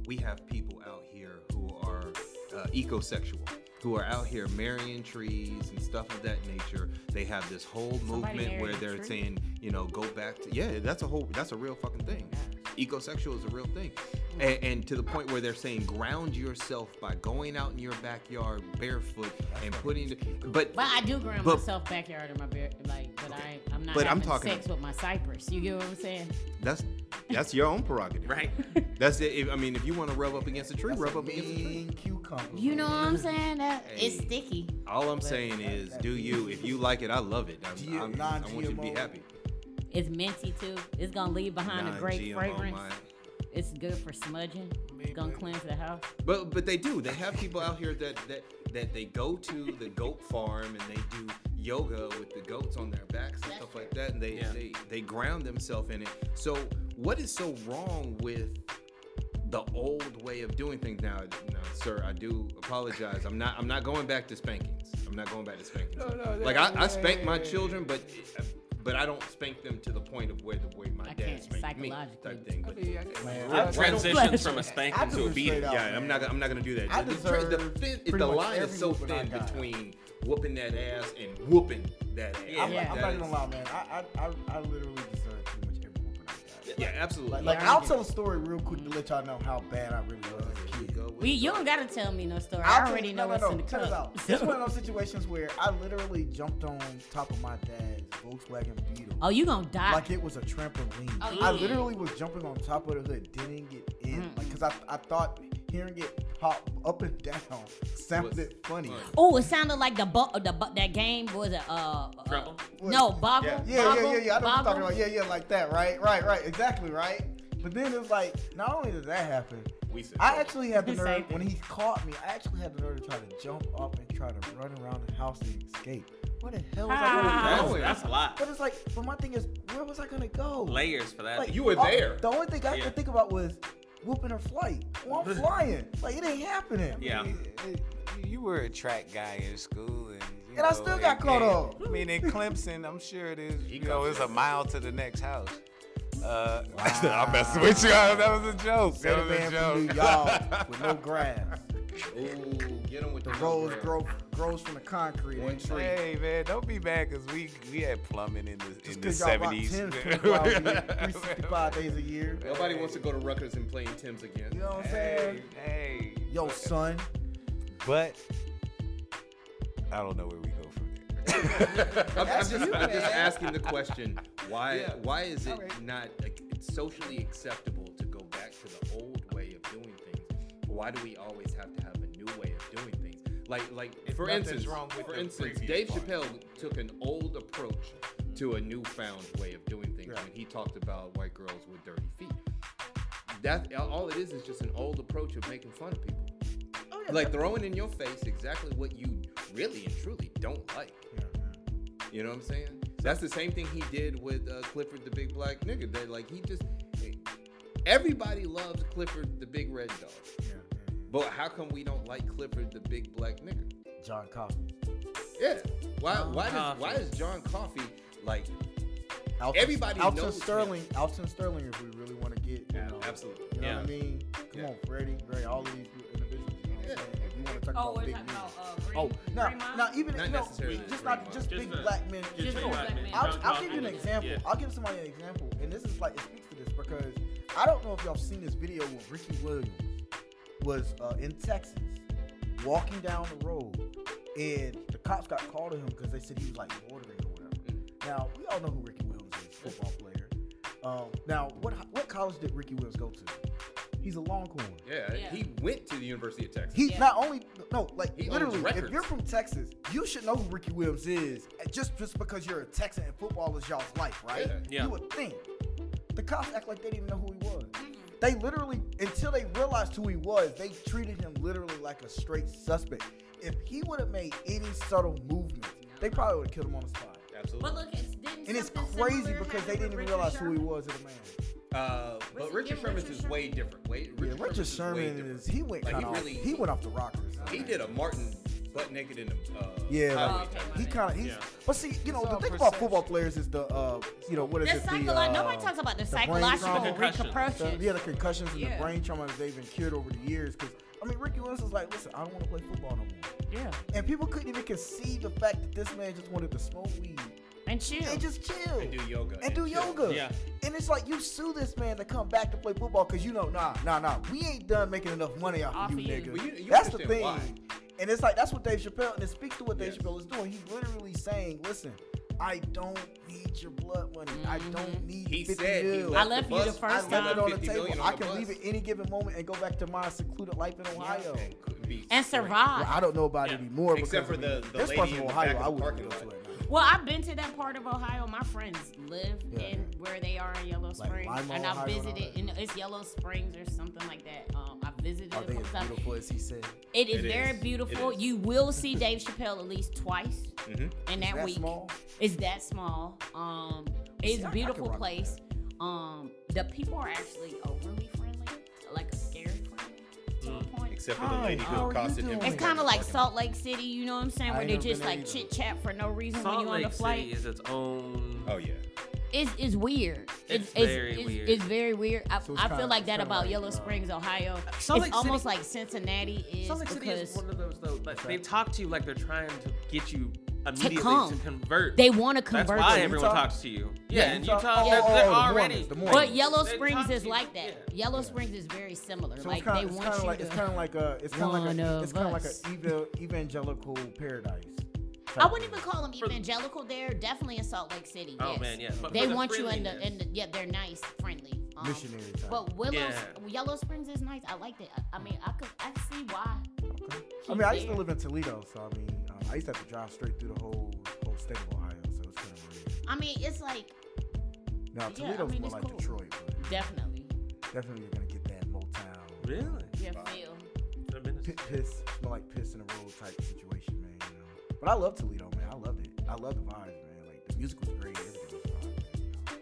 we have people out here who are uh, ecosexual, who are out here marrying trees and stuff of that nature. They have this whole Somebody movement where they're saying, you know, go back to yeah, that's a whole that's a real fucking thing. Ecosexual is a real thing. And, and to the point where they're saying ground yourself by going out in your backyard barefoot and putting the, but But I do ground But- myself backyard in my bear, like, but I, I'm not But I'm talking- sex with my cypress. You get what I'm saying? that's that's your own prerogative. Right. That's it. If, I mean, if you want to rub up against a tree, That's rub a up against a tree. cucumber. You know what I'm saying? That it's sticky. All I'm saying is, do you? If you like it, I love it. I'm, G- I'm, I want you to be happy. It's minty too. It's gonna leave behind a great fragrance. my- It's good for smudging. It's gonna cleanse the house. But but they do. They have people out here that that that they go to the goat farm and they do yoga with the goats on their backs and stuff like that, and they Yeah. they they ground themselves in it. So what is so wrong with the old way of doing things now? No, sir, I do apologize. I'm not I'm not going back to spankings. I'm not going back to spankings. No, no, like that- I, I spank my yeah, yeah, children, but. But I don't spank them to the point of where the way my I dad can't spanked me, psychologically. type thing. But mean, I guess- Man, I- I- Transitions from a I spanking to a it beating. straight out. yeah, I'm not. gonna- I'm not gonna do that. I the, the, deserve the, thin, pretty the much line is every so whooping I thin got. between whooping that ass and whooping that ass. Yeah. I'm, Yeah. I'm That not is- gonna lie, man. I I, I, I literally deserve Yeah, absolutely. Like, like I'll tell a story real quick to let y'all know how bad I really was as a kid. We, you don't gotta tell me no story. I'll I already you- know no, what's no, in the no, check this cup. out. It's one of those situations where I literally jumped on top of my dad's Volkswagen Beetle. oh, you gonna die? like it was a trampoline. Oh, I literally was jumping on top of the hood, didn't get in, like, cause I, I thought hearing it pop up and down sounded funny. funny. Oh, it sounded like the bu- the bu- that game was it uh, uh no boggle Yeah, yeah, boggle, yeah, yeah, yeah. I know what you're talking about. Yeah, yeah, like that, right, right, right, exactly, right. But then it's like, not only did that happen, We said I actually had the nerve thing. when he caught me. I actually had the nerve to try to jump up and try to run around the house and escape. Where the hell was I Ah. gonna go? That's, that's a lot. But it's like, but my thing is, where was I gonna go? Layers for that. Like, You were all- there. The only thing I Yeah. could think about was whooping her flight. Well, I'm flying. Like it ain't happening. Yeah. It- it- you were a track guy in school, and you And I still got and- caught up. I mean, in Clemson, I'm sure it is. You know, it's a mile to the next house. Uh, I'm messing with you. That was a joke. Say That was a joke. from New York with no grass. Ooh, get him with The the rose grow, grows from the concrete. One tree. Hey man, don't be mad because we we had plumbing in the in Just the because y'all rock seventies. 10, 24 hours a year, 365 days a year. Nobody wants to go to Rutgers and play in Tim's again. You know what I'm Hey, saying? hey. Yo, son. But I don't know where we go from there. I'm, I'm just, you, I'm just asking the question: Why? Yeah. Why is it Alright. not like, socially acceptable to go back to the old way of doing things? Why do we always have to have a new way of doing things? Like, like If for instance, wrong with for instance, Dave part. Chappelle took an old approach to a newfound way of doing things Right. when he talked about white girls with dirty feet. That all it is is just an old approach of making fun of people. Oh, yeah, like throwing in your face exactly what you really and truly don't like. Yeah, yeah. You know what I'm saying? That's the same thing he did with uh, Clifford the Big Black Nigga. That like he just everybody loves Clifford the Big Red Dog, yeah, yeah. But how come we don't like Clifford the Big Black Nigga? John Coffey. Yeah, why John why does why is John Coffey like? Alton, Everybody Alton knows him. Sterling. Alton Sterling, if we really want to get, you know, absolutely. You know Yeah. what I mean? Come Yeah. on, Freddie, Ray, all of these individuals. You know what I'm Yeah. saying? If you want to talk Oh, about we're big talking men. about uh, Green, Oh, now, Green now even Not you know, necessarily just Green not Mile. just, Just big the- black men. just you big know, black men. I'll, John I'll give you an Coffey. example. Yeah. I'll give somebody an example, and this is like it speaks to this because I don't know if y'all seen this video with Ricky Williams was uh, in Texas walking down the road, and the cops got called to him because they said he was like loitering or whatever. Now we all know who Ricky Williams is, football player. Um, now what what college did Ricky Williams go to? He's a Longhorn. Yeah, Yeah. he went to the University of Texas. He Yeah. not only no like He literally. If you're from Texas, you should know who Ricky Williams is. Just just because you're a Texan and football is y'all's life, right? Yeah. Yeah. You would think. The cops act like they didn't even know who he was. They literally until they realized who he was, they treated him literally like a straight suspect. If he would have made any subtle movement, they probably would have killed him on the spot. Absolutely. But look, it's didn't And it's crazy because they didn't even realize Richard who he was as a man. Uh, but Richard Sherman Sherman's Richard is way different. Way, Yeah, Richard, Richard Sherman's is way Sherman is he went Like, kind he of really- he went off the rockers. He did a Martin butt naked in the uh, Yeah, highway Oh, like, okay, he kind of he's. Yeah. But see, you know, It's the all thing about football players is the, uh, you know, what is The it? psycholo- the, uh, nobody talks about the the brain psychological the, repercussions. yeah, the concussions and Yeah. the brain trauma that they've incurred over the years. Because I mean, Ricky Williams was like, listen, I don't want to play football no more. Yeah, And people couldn't even conceive the fact that this man just wanted to smoke weed and chill. and just chill and do yoga and do chill. yoga. Yeah. And it's like you sue this man to come back to play football because you know, nah, nah, nah, we ain't done making enough money off, Off of of you, you. nigga. Well, you- you that's the thing. why. And it's like that's what Dave Chappelle, and it speaks to what Dave Yes. Chappelle is doing. He's literally saying, "Listen, I don't need your blood money. I mm-hmm. don't need He 50 said mil. left I left you the first I I left time. it on the table. million I can leave at any given moment and go back to my secluded life in Ohio. And and survive. Well, I don't know about Yeah. it anymore. Except because, for I mean, the- the this lady part in of the Ohio, back of I wouldn't parking go to lot. it now. Well, I've been to that part of Ohio. My friends live Yeah. in where they are in Yellow Springs, Lima, and I and all visited. And it's Yellow Springs or something like that. Um, I visited Are they as beautiful as he said? It is It very is. beautiful. It is. You will see Dave Chappelle at least twice Mhm. in that, that week. small? It's that small. Um, it's I- I a can beautiful place. Um, the people are actually overly Except for the lady who accosted him. It's kind of like Salt Lake City, you know what I'm saying? Where they just like chit chat for no reason Salt when you're on Lake the flight. City is its own. Oh yeah. It's, it's weird. It's It's, very it's, weird. It's very weird. I, So I kinda- feel like that about like, Yellow uh, Springs, Ohio. Salt it's Lake almost City- like Cincinnati is Salt Lake City because is one of those though. Like they talk to you like they're trying to get you immediately to, come. convert. they want to convert. That's convert why everyone Utah? talks to you. Yeah, Yeah, in Utah- Utah, oh, they're, oh, they're the already. Mormons, the But Yellow Springs is like that. yeah. Yellow Springs is very similar. So like it's kind they of, it's want kind of you like to. it's kind of like a it's kind of like a it's kind of like us. an evangelical paradise. I wouldn't even call them evangelical. They're definitely in Salt Lake City. Oh yes. man, yeah. But They the want you in the in the yeah. They're nice, friendly, um, Missionary type. But Willow, Yeah. Yellow Springs is nice. I liked it. I, I mean, I could I see why. Okay. I mean, I used to live in Toledo, so I mean, um, I used to have to drive straight through the whole whole state of Ohio, so it's kind of weird. I mean, it's like Now Yeah, I Toledo's mean, more like cool. Detroit, but definitely definitely you're gonna get that Motown, Really? yeah feel. I've been to- pi- piss, smell like piss in the road type situation, man. You know. But I love Toledo, man. I loved it. I love the vibes, man. Like the music was great, everything was fine, man.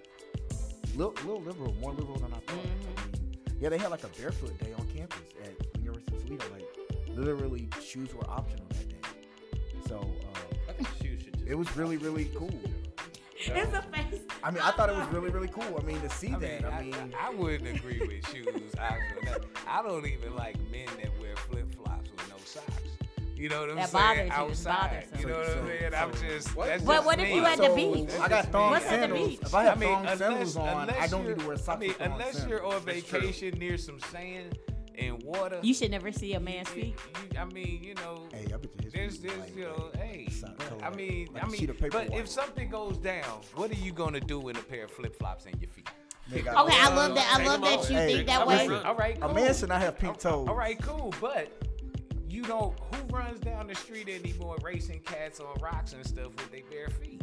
You know. Little, little liberal, more liberal than I thought. I Mhm. mean, yeah, they had like a barefoot day on campus at University of Toledo. Like literally shoes were optional that day. So uh, I think shoes should just. it was really really cool. It's a face. I mean, I thought it was really really cool. I mean, to see I that. mean, I mean, I, wouldn't agree with shoes. I, I don't even like men that wear flip flops with no socks. You know what I'm That saying? bothers you, it's Outside. bothersome. You know what So- I'm saying? I'm just. What? That's But just what if me. you at the beach? That's I got just thong me. What's at the sandals. beach? If I have I mean, thong unless, sandals on, I don't need to wear socks I mean, with unless sandals. you're on vacation near some sand and water. You should never see a man's you- feet. you- I mean, you know, Hey, I bet you his there's, feet there's, like you know, hey. Sock color I mean, like I a mean, paper but white. if something goes down, what are you gonna do with a pair of flip flops in your feet? Okay, I love that. I love that you Hey, think that I'm way. All right, cool. A man should not have pink toes. All right, cool, but you don't. Who runs down the street anymore racing cats on rocks and stuff with their bare feet?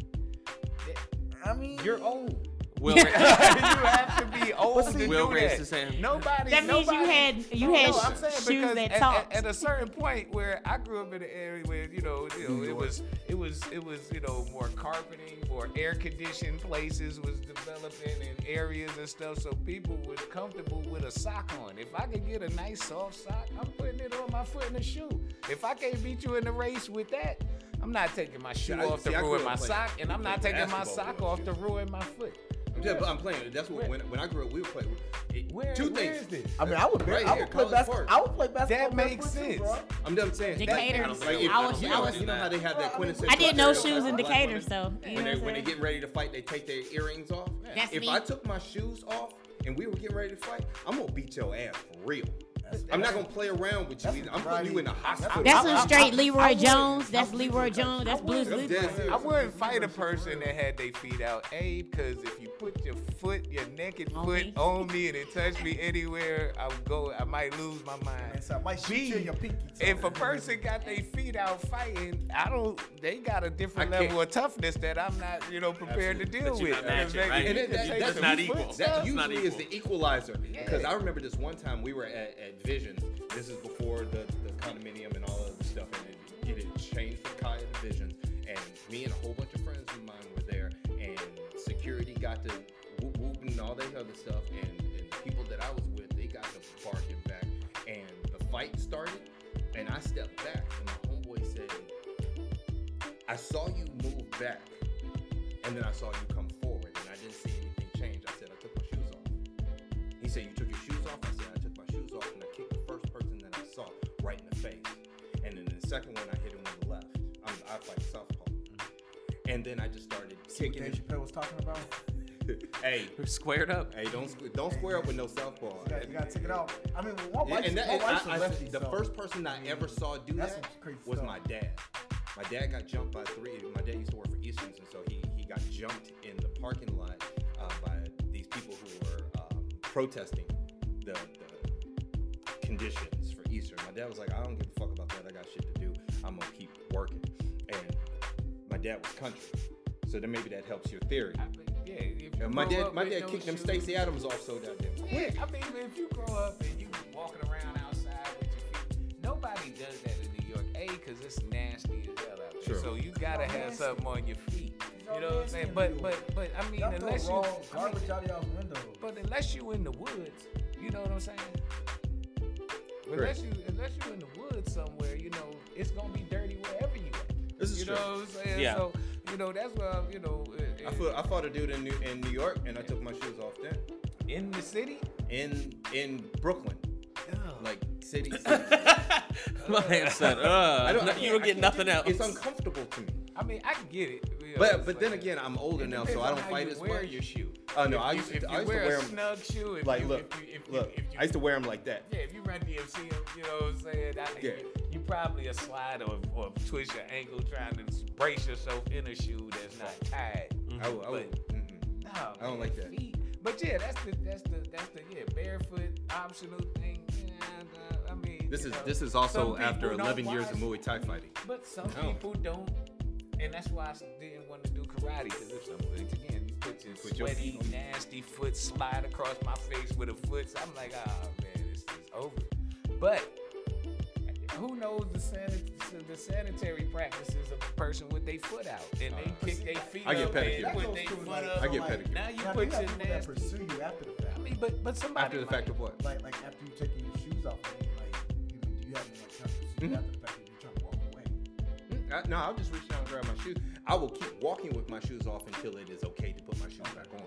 I mean, You're old. Will, you have to be old to Will do raised that. his hand. Nobody. That means you had- you No, had no, I'm shoes that at, talked. At, at a certain point where I grew up in an area where you know, you know, it was, it was, it was, you know, more carpeting, more air conditioned places was developing in areas and stuff, so people was comfortable with a sock on. If I could get a nice soft sock, I'm putting it on my foot in a shoe. If I can't beat you in the race with that. I'm not taking my shoe I- off see, to I grew ruin my playing- sock, and I'm not taking my sock off shoes. to ruin my foot. I'm, I'm playing. That's what when, when I grew up, we were playing. It, Where, two where things. is this? I mean, I would, Right I here, would play College basketball. I would play basketball. That makes barefoot too, sense. I'm done saying. Decatur. I don't Like, I if- I was- you I know, was- you know how they have that quintessential. I did no stereotype shoes in Decatur, women? so you when they what when they saying. getting ready to fight, they take their earrings off. That's if me. I took my shoes off and we were getting ready to fight, I'm gonna beat your ass for real. That's- I'm not gonna play around with you. Either. I'm putting you in the hospital. That's some straight Leroy Jones. That's Leroy Jones. That's Blues I'm Leroy. dead. I wouldn't fight a person that had their feet out, A, because if you put your foot, your naked On foot me? on me and it touched me anywhere, I would go, I might lose my mind. So I might shoot B, you in your pinky. toe. If a person got their feet out fighting, I don't. They got a different I can't- level of toughness that I'm not, you know, prepared to deal That with. not matching, Because right? And it- can that- take that's not equal. stuff. That not usually is the equalizer. Because Yeah. I remember this one time we were at, at Visions. This is before the, the condominium and all of the stuff, and it, it had changed the Kaya to Visions. And me and a whole bunch of friends of mine were there, and security got to whoop whoop and all that other stuff. And, and people that I was with, they got to barking back, and the fight started. And I stepped back, and my homeboy said, "I saw you move back." And then I saw you come forward, and I didn't see anything change. I said, I took my shoes off. He said, You took your shoes off? I said, I took my shoes off, face. And then the second one, I hit him with the left. I'm, I fight southpaw. And then I just started See what kicking Dave him. Chappelle was talking about. hey, We're squared up. hey, don't don't square up with no southpaw. You gotta, you gotta take it out. I mean, my Yeah, wife's, and that, my and wife's I- a I- lefty. the so- first person I ever saw do That's that was stuff. my dad. My dad got jumped by three. My dad used to work for Easterns, and so he, he got jumped in the parking lot uh, by these people who were um, protesting the, the conditions for Eastern. My dad was like, I don't give a fuck about that. I got shit to do. I'm gonna keep working. And my dad was country, so then maybe that helps your theory. I mean, yeah, And my dad, my dad no kicked them Stacy Adams off so goddamn quick. Yeah, I mean, if you grow up and you walking around outside with your feet, nobody does that in New York. A, because it's nasty as hell out there. Sure. So you gotta It's have nasty. something on your feet. You know what I'm saying? But but but I mean, Y'all unless you, raw I mean, out of y'all's window. but unless you in the woods, you know what I'm saying? Unless you unless you in the woods somewhere, you know, it's gonna be dirty wherever you at. This is you true. know what I'm saying? Yeah. So you know that's why you know uh, I fought, I fought a dude in New, in New York, and I took my shoes off then. in the city. In in Brooklyn, like city. city. My man said, uh, I don't. I you don't get nothing else. It's uncomfortable to me. I mean, I can get it. you But but then like- again, I'm older now, so I don't fight you as wear much. your shoe. Oh no, if I you, used to, if you I used wear to wear a them. snug shoe, if Like you, look, if you, if look. you, if you, I used to wear them like that. yeah, if you run DMC, you know what I'm saying? I, Yeah. you, you probably a slide or, or twist your ankle trying to brace yourself in a shoe that's not tied. I, would- I, would- mhm. No, I don't man, like that. feet. But yeah, that's the that's the that's the yeah barefoot optional thing. Yeah, uh, I mean, This is know, this is also after 11 years of Muay Thai fighting. But some No. people don't, and that's why I didn't want to do karate. Because if something again, you put your Put your sweaty, feet nasty foot slide across my face with a foot, so I'm like, ah man, this is over. But who knows the, sanit- the sanitary practices of a person with their foot out, and they kick their feet I get up pedicure. and put That their foot like- up. I get like- pedicure. Now you Now, put you have your people that nasty. pursue you after the fact. I mean, but but somebody After the might- fact of what? Like like after you taking your shoes off, I mean, like you, do you have any like trying to pursue Mhm. after the fact I- no, I'll just reach down and grab my shoes. I will keep walking with my shoes off until it is okay to put my shoes back on.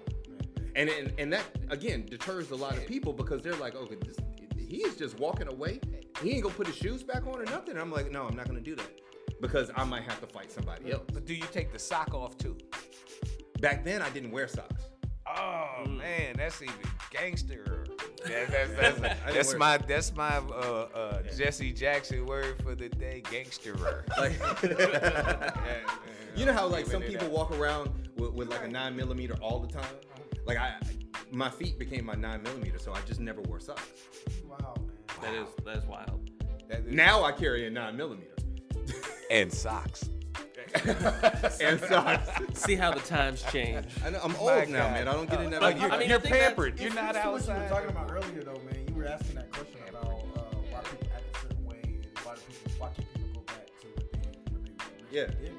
And, and and that again deters a lot of people because they're like, okay, this, he is just walking away. He ain't gonna put his shoes back on or nothing. And I'm like, no, I'm not gonna do that because I might have to fight somebody else. But do you take the sock off too? Back then, I didn't wear socks. Oh Mm. man, that's even gangster. That, that's that's, that's my that's my uh, uh, Jesse Jackson word for the day, gangsterer. Like, you know how like some people walk around with, with like a nine millimeter all the time. Like I, my feet became my nine millimeter, so I just never wore socks. Wow, man. That is that is wild. That is- Now I carry a nine millimeter and socks. And socks. See how the times change. I know, I'm My old now, God. man. I don't get in that. But like, you- I mean, I you're pampered. You're not just what outside. you were talking about earlier, though, man. You were asking that question about uh, why people act a certain way and why do people, why can't people go back to what they, what they Yeah. did.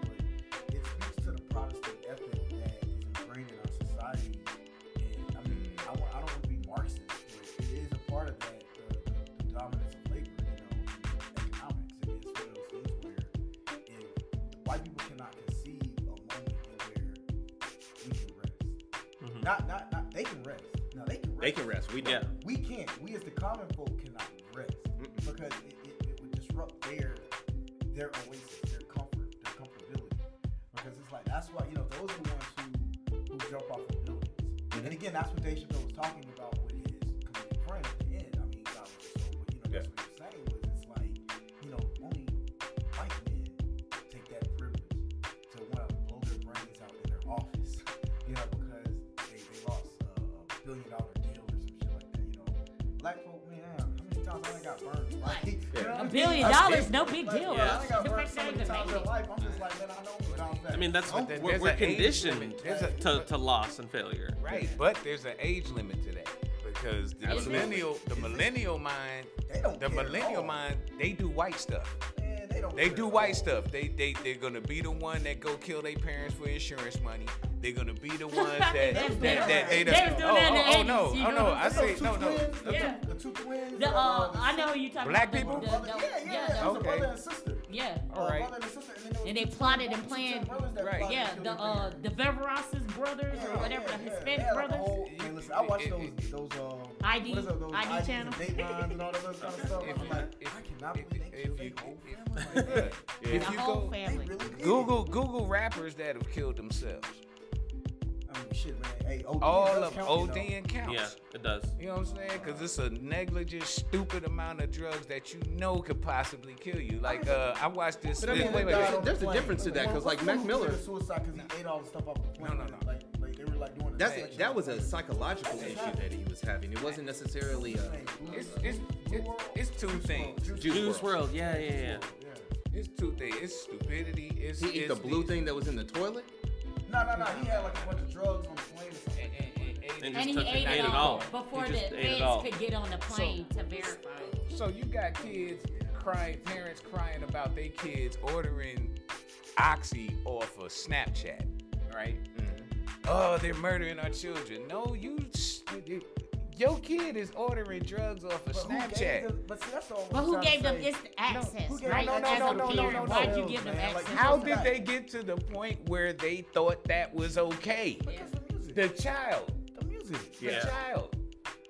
Not, not, not. They can rest. No, they can rest. they can rest. We. Yeah. We can't. We as the common folk cannot rest Mm-mm. because it, it, it would disrupt their their oasis, their comfort, their comfortability. Because it's like that's why you know those are the ones who who jump off of buildings. And mm-hmm. again, that's what Dave Chappelle was talking about with his comedic friend at the end. I mean, God was so, you know, that's what he was saying got burned? Like, you know what I A mean? billion Like, dollars, no big like, deal. Yeah, I got burned so many times in life. I'm just like, man, I know we bounce back. I mean, that's But we're, we're conditioned limit. A- to, to loss and failure. Right, but there's an age limit to that because the Absolutely. millennial, the Is it? millennial mind, They don't the millennial all. mind, they do white stuff. Man, they don't They care do white stuff. They they they're gonna be the one that go kill their parents for insurance money. They're gonna be the ones that that that, that they that. They was doing oh, that in the oh, oh, no 80s, you oh know no I I'm say two no no twins, the Yeah. two- The two twins. The, uh, uh, I know who you talking Black about. the- people? the- brother- the- yeah, yeah, yeah, that was okay. a brother and sister. Yeah. Uh, All right. and sister, and then there was And they plotted and planned- Right. Yeah, the their uh, the Veveros's brothers Yeah, or whatever, yeah, the. Hispanic They had like a brothers. whole- hey, listen, I watched those those um ID what is it, those ID IDs channel. and Datelines and all that other kind of stuff. If I'm you- like, if- I cannot if- believe they if killed you- their whole if- family like that. if The you whole go family. really. Google Google rappers that have killed themselves. I mean, shit, man. Hey, OD All of count, you know. Counts. Yeah, it does. You know what I'm saying? Because it's a negligent, stupid amount of drugs that you know could possibly kill you. Like, uh, I watched this. But I mean, wait, wait, there's wait. a- there's a difference to that, 'cause, like, Mac Miller- suicide because he ate all the stuff off the plane. no, no. Like, like they were like doing. That's inspection that was a psychological issue that he was having. It wasn't necessarily a. It's, it's, it's, it's two things. Juice Juice WRLD. World, yeah, yeah, yeah. It's two things. It's stupidity. It's, He ate the blue thing that was in the toilet. No, no, no. He had like a bunch of drugs on the plane or something. And, and, and, and, And And he just took ate it it all. all before the just ate it feds could get on the plane to verify. So you got kids crying, parents crying about their kids ordering oxy off of Snapchat, right? Mm-hmm. Oh, they're murdering our children. No, you, s- your kid is ordering drugs off of But who Snapchat. them- But see, that's all. But who gave them this instant access, who gave- right? no, no, As no, a no, no, parent, no, why'd no, you give them man. Like, access? How did they get to the point where they thought that was okay? Because the music. The child, The music. the child,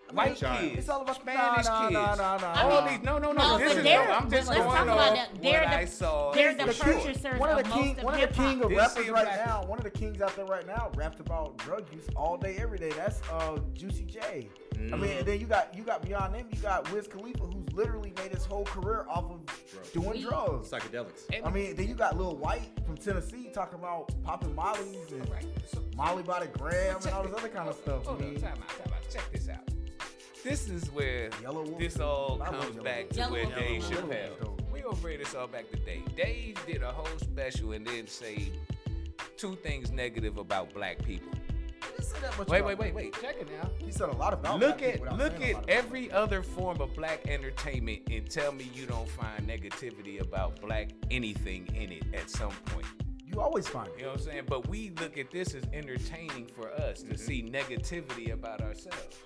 I mean, white child. kids, It's all about Spanish nah, nah, kids. nah, nah, nah. All mean, these, no, no, no. no, this is they're- I'm just but let's going talk about off that. They're what the- I saw. they're the The king- purchasers one of the of king, of one of the king of rappers right black- now. One of the kings out there right now rapped about drug use all day, every day. That's uh Juicy J. I Mm. mean, and then you got you got beyond them. You got Wiz Khalifa, who's literally made his whole career off of doing drugs. Psychedelics. I mean, then you got Lil Wyte from Tennessee talking about popping mollies and Right. So, Molly by the gram and all this other kind of stuff. I Hold on, mean, time out, time out. Check this out. This is where Yellow this all comes back Wolf. to where Wolf. Dave Yellow Wolf, Chappelle. though. We gonna bring this all back to Dave. Dave did a whole special and then say two things negative about black people. He didn't say that much Wait, about wait, wait, wait. Check it now. He said a lot about Look black at people look at lot about every other form of black entertainment and tell me you don't find negativity about black anything in it at some point. You always find You know what I'm saying? But we look at this as entertaining for us to mm-hmm. see negativity about ourselves.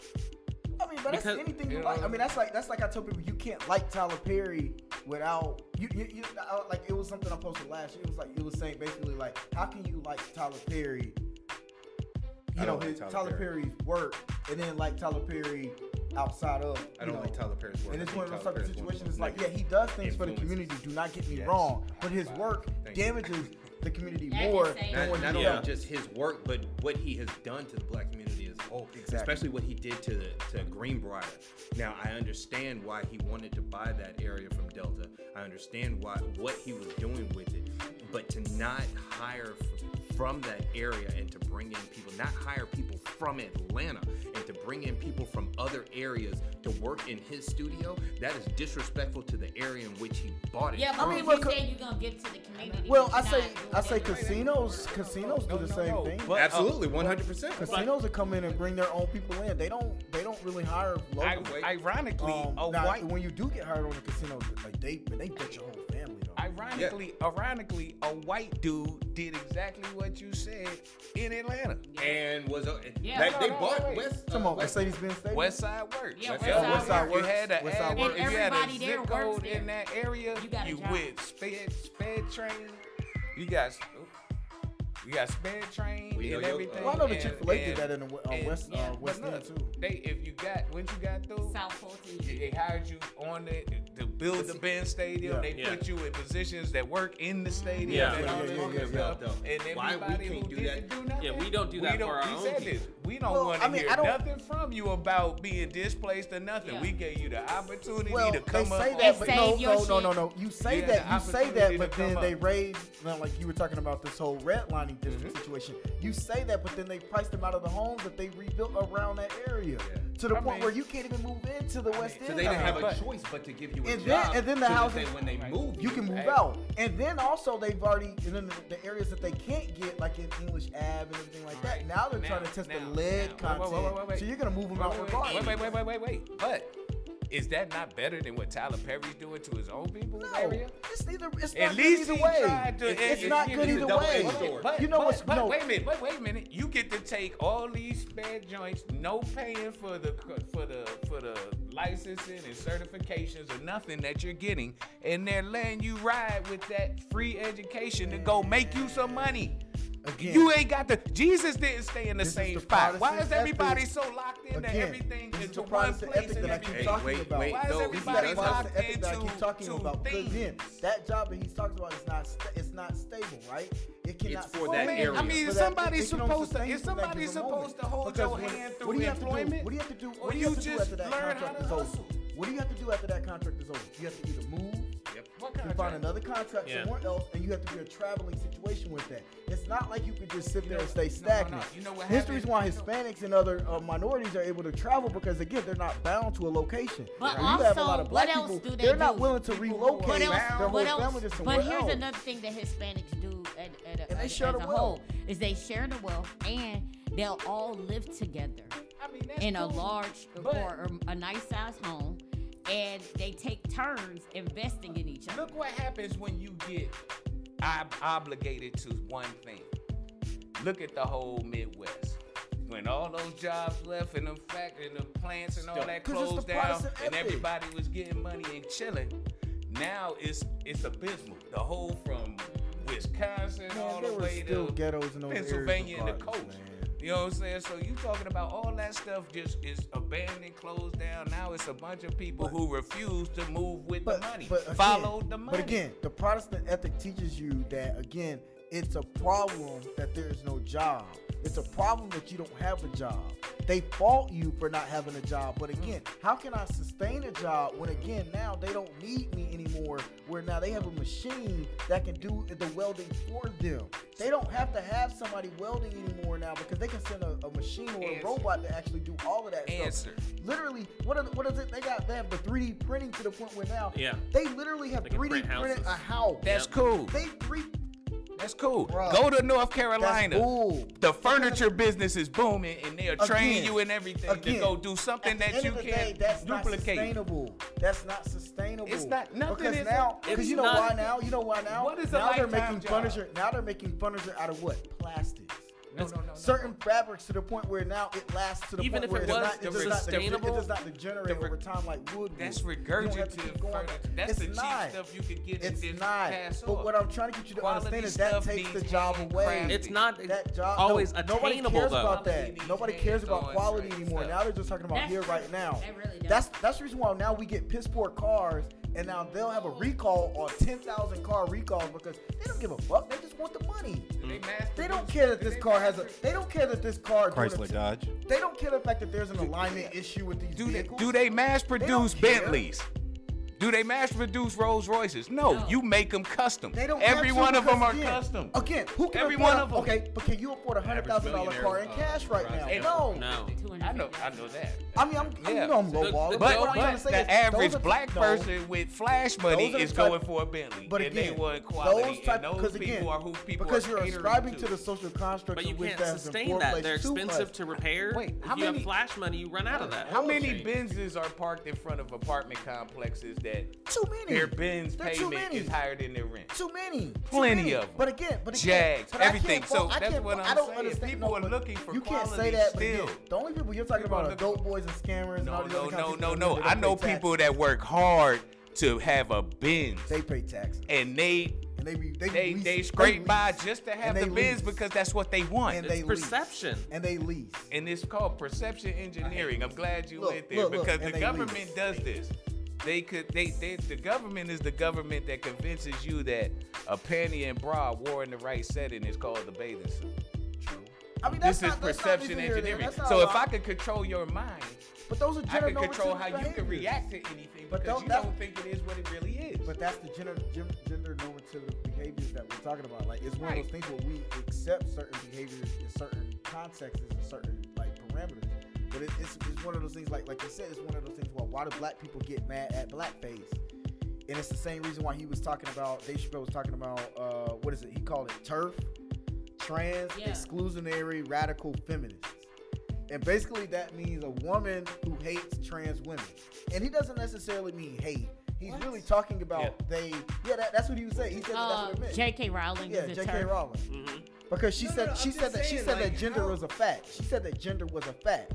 I mean, but that's Because- anything you you like. know- I mean, that's like that's like I tell people you can't like Tyler Perry without you, you, you I- like it was something I posted last year. It was like it was saying basically like how can you like Tyler Perry, I you know like his Tyler Tyler, Perry. Perry's work, and then like Tyler Perry outside of I don't know, like Tyler Perry's work. and I it's think one of those Tyler type of situations. those Like, yeah, he does things for the community. Do not get me Yes. wrong, but his work Thank you. damages the community I more than what not, not does. only just his work, but what he has done to the black community as a whole. Exactly. Especially what he did to the, to Greenbrier. Now I understand why he wanted to buy that area from Delta. I understand why what he was doing with it, but to not hire f- from that area and to bring in people, not hire people from Atlanta and to bring in people from other areas to work in his studio, that is disrespectful to the area in which he bought it. Yeah, but from. when well, you co- said you're gonna give to the community. Well, I say I say it. casinos casinos do the no, same no. thing. But- Absolutely, one hundred percent. Casinos will come in and bring their own people in. They don't. They don't really hire I, ironically, Um, a now, white when you do get hired on the casino, like they they bet your whole family. Though. Ironically, ironically, a white dude did exactly what you said in Atlanta. and was a, Yeah. that, No, they no, bought wait. West. Come uh, on, West Mercedes Benz Stadium. West Side works. Yeah, If West Side if you works. had a West Side ad- works. if you had a Everybody there zip code in that area, You got a you job. with sped sped train. You got you got sped train We and everything. Well, I know the and- Chick Fil A did that in the uh, and- West yeah, uh, But West End too. they if you got when you got through, South 14. they hired you on the to build the Ben Stadium. Yeah. They Yeah. put you in positions that work in the stadium. Yeah. and Yeah, all yeah, this yeah, yeah, stuff. yeah. And Why we everybody can't who do didn't that? do nothing. Yeah, we don't do that we don't, for our he own said this. We don't Well, want I to mean, hear I don't- nothing from you about being displaced or nothing. Yeah. We gave you the opportunity Well, to come up. say on- that, but And no, no, no, no, no. You say that, you say that, but then they up. raise, like you were talking about this whole redlining district Mm-hmm. situation. You say that, but then they priced them out of the homes that they rebuilt around that area to the I point mean- where you can't even move into the West So End. So they didn't have a But- choice but to give you a And then- job. and then the so that housing- they- when they move, you can move Hey. out, and then also they've already and then the, the areas that they can't get, like in English Ave and everything like that. Right. Now they're Now- trying to test now- the lead now- content, wait, wait, wait, wait. so you're gonna move them out Wait, regardless. wait, wait, wait, wait, wait, wait. But is that not better than what Tyler Perry's doing to his own people No, area? it's neither. It's At not least good he either way. tried to- it's it- it- not good either way. sword. But, you know but, what's but no. wait a minute, wait, wait a minute. You get to take all these spare joints, no paying for the for the for the licensing and certifications or nothing that you're getting, and they're letting you ride with that free education to go make you some money. Again, You ain't got the Jesus didn't stay in the This same the spot. Why is everybody ethic. so locked into Again, everything into the one place ethic and that I everything? talking wait, about. wait, Why is no, This is everybody locked Protestant ethic that I into keep talking two about. Because again, things? that job that he's talking about is not sta- it's not stable, right? It cannot. It's for sustain that man, area. I mean, For is somebody it can only supposed to is somebody supposed to hold your hand what through do you have to do? employment? What do you have to do? Or What do you you have to do just after that learn how contract to is over? Hustle? What do you have to do after that contract is over? You have to either move What you find another contract Yeah. somewhere else, and you have to be a traveling situation with that. It's not like you could just sit You there know- and stay no, no, no. stagnant. You know what This is happened? why Hispanics and other uh, minorities are able to travel because again, they're not bound to a location. But Now, you have a lot also, of black what else people, do they They're not willing to People who are relocate What else? their whole What else? family to somewhere But here's else. another thing that Hispanics do at, at, And they as, share as the a wealth. whole is they share the wealth and they'll all live together I mean, that's in a large But- or, or a nice sized home, and they take turns investing in each other. Look what happens when you get ob- obligated to one thing. Look at the whole Midwest. When all those jobs left and the fact and the plants and all that closed down and everybody was getting money and chilling, now it's it's abysmal. The whole from Wisconsin all the there were way still to ghettos in those Pennsylvania and the coast. man. You know what I'm saying? So you talking about all that stuff just is abandoned, closed down. Now it's a bunch of people who refuse to move with the money. again- Follow the money. But again, the Protestant ethic teaches you that again, it's a problem that there is no job. It's a problem that you don't have a job. They fault you for not having a job. But mm. again, how can I sustain a job when again now they don't need me anymore? Where now they have a machine that can do the welding for them. They don't have to have somebody welding anymore now because they can send a, a machine or a Answer. robot to actually do all of that Answer. stuff. Literally, what are, what is it? They got they have the 3D printing to the point where now Yeah. they literally have They 3D print printed a house. That's Yep. cool. They three. That's cool. Bruh. Go to North Carolina. The furniture business is booming, and they'll train Again, you and everything to again, go do something that you of the can't day, that's duplicate. Not sustainable. That's not sustainable. It's not- nothing because is- now because you know not- why now you know why now What is now they're making job? furniture now they're making furniture out of what plastics. No, no, no, no, certain fabrics to the point where now it lasts to the Even point if where it does was not, it does not, it sustainable, does not degenerate over time like wood. That's would. You don't have to keep regurgitative going furniture. That's It's the cheap not. stuff you could get It's and then not. pass But what I'm trying to get you to Quality understand is that takes the job away. crafted. It's not that job always no, nobody cares though. about that. Nobody cares about quality anymore. stuff. Now they're just talking about That's here right now. They really don't. That's that's the reason why now we get piss poor cars, and now they'll have a recall on ten thousand car recalls because they don't give a fuck. They just want the money. Do they They don't care that this car has a. They don't care that this car. Chrysler Dodge. They don't care the fact that there's an alignment issue with these Do they, vehicles. do they mass produce care. Bentleys? Do they mass produce Rolls Royces? No, No. you make them custom. They don't Every one of them are again, custom. Again, who can Every afford one a- them. Okay, but can you afford a hundred thousand dollar car in millionaire, cash uh, right now? No. No. I know, I know that. I mean, I'm, Yeah. you know I'm low ball. the- But, what I'm trying but to say the is average those are- black no, person with flash money Those are the is type- going for a Bentley, But and again, they want quality. those type and those because people again, are who people are. because you're catering ascribing to. to the social construct But you of which can't that has sustain that. They're too expensive much. to repair. Wait, if how you many- have flash money, you run out of that. How many Benzes are parked in front of apartment complexes that Too many. their Benz They're too payment many. is higher than their rent? Too many. Too Plenty many. of 'em. But again, but again, Jags, but everything. So I that's what I'm I don't saying. understand. People no, are looking for You can't say that, still. again, the only people you're talking People about are dope boys and scammers and all No, these no, other kinds no, no, no. I know people that work hard to have a Benz, They pay taxes and they and they be they they lease, they scrape by lease, just to have they the Benz because that's what they want. and It's they lease. perception. and they lease. and it's called perception engineering. I'm glad you Look, went there look, look, because and the government lease. does this. They could they, they the government is the government that convinces you that a panty and bra wore in the right setting is called the bathing suit. True. I mean, that's This is not, that's not perception neither here engineering. So if I could control your mind, but those are I gender can control how normative you can react to anything But because don't- you don't think it is what it really is. But that's the gender gender normative behaviors that we're talking about. Like it's one Right. of those things where we accept certain behaviors in certain contexts and certain like parameters. But it, it's, it's one of those things like like you said, it's one of those things where why do black people get mad at blackface? And it's the same reason why he was talking about Dave Chappelle was talking about uh what is it? He called it TERF, trans, Yeah. exclusionary, radical feminists. And basically that means a woman who hates trans women. And he doesn't necessarily mean hate. He's What? really talking about Yeah. they. Yeah, that, that's what he was saying. He said that that's Uh, what it meant. J.K. Rowling yeah, is J.K. TERF. Rowling. Mm-hmm. Because she No, said no, she said just that she saying, said that gender how- was a fact. She said that gender was a fact.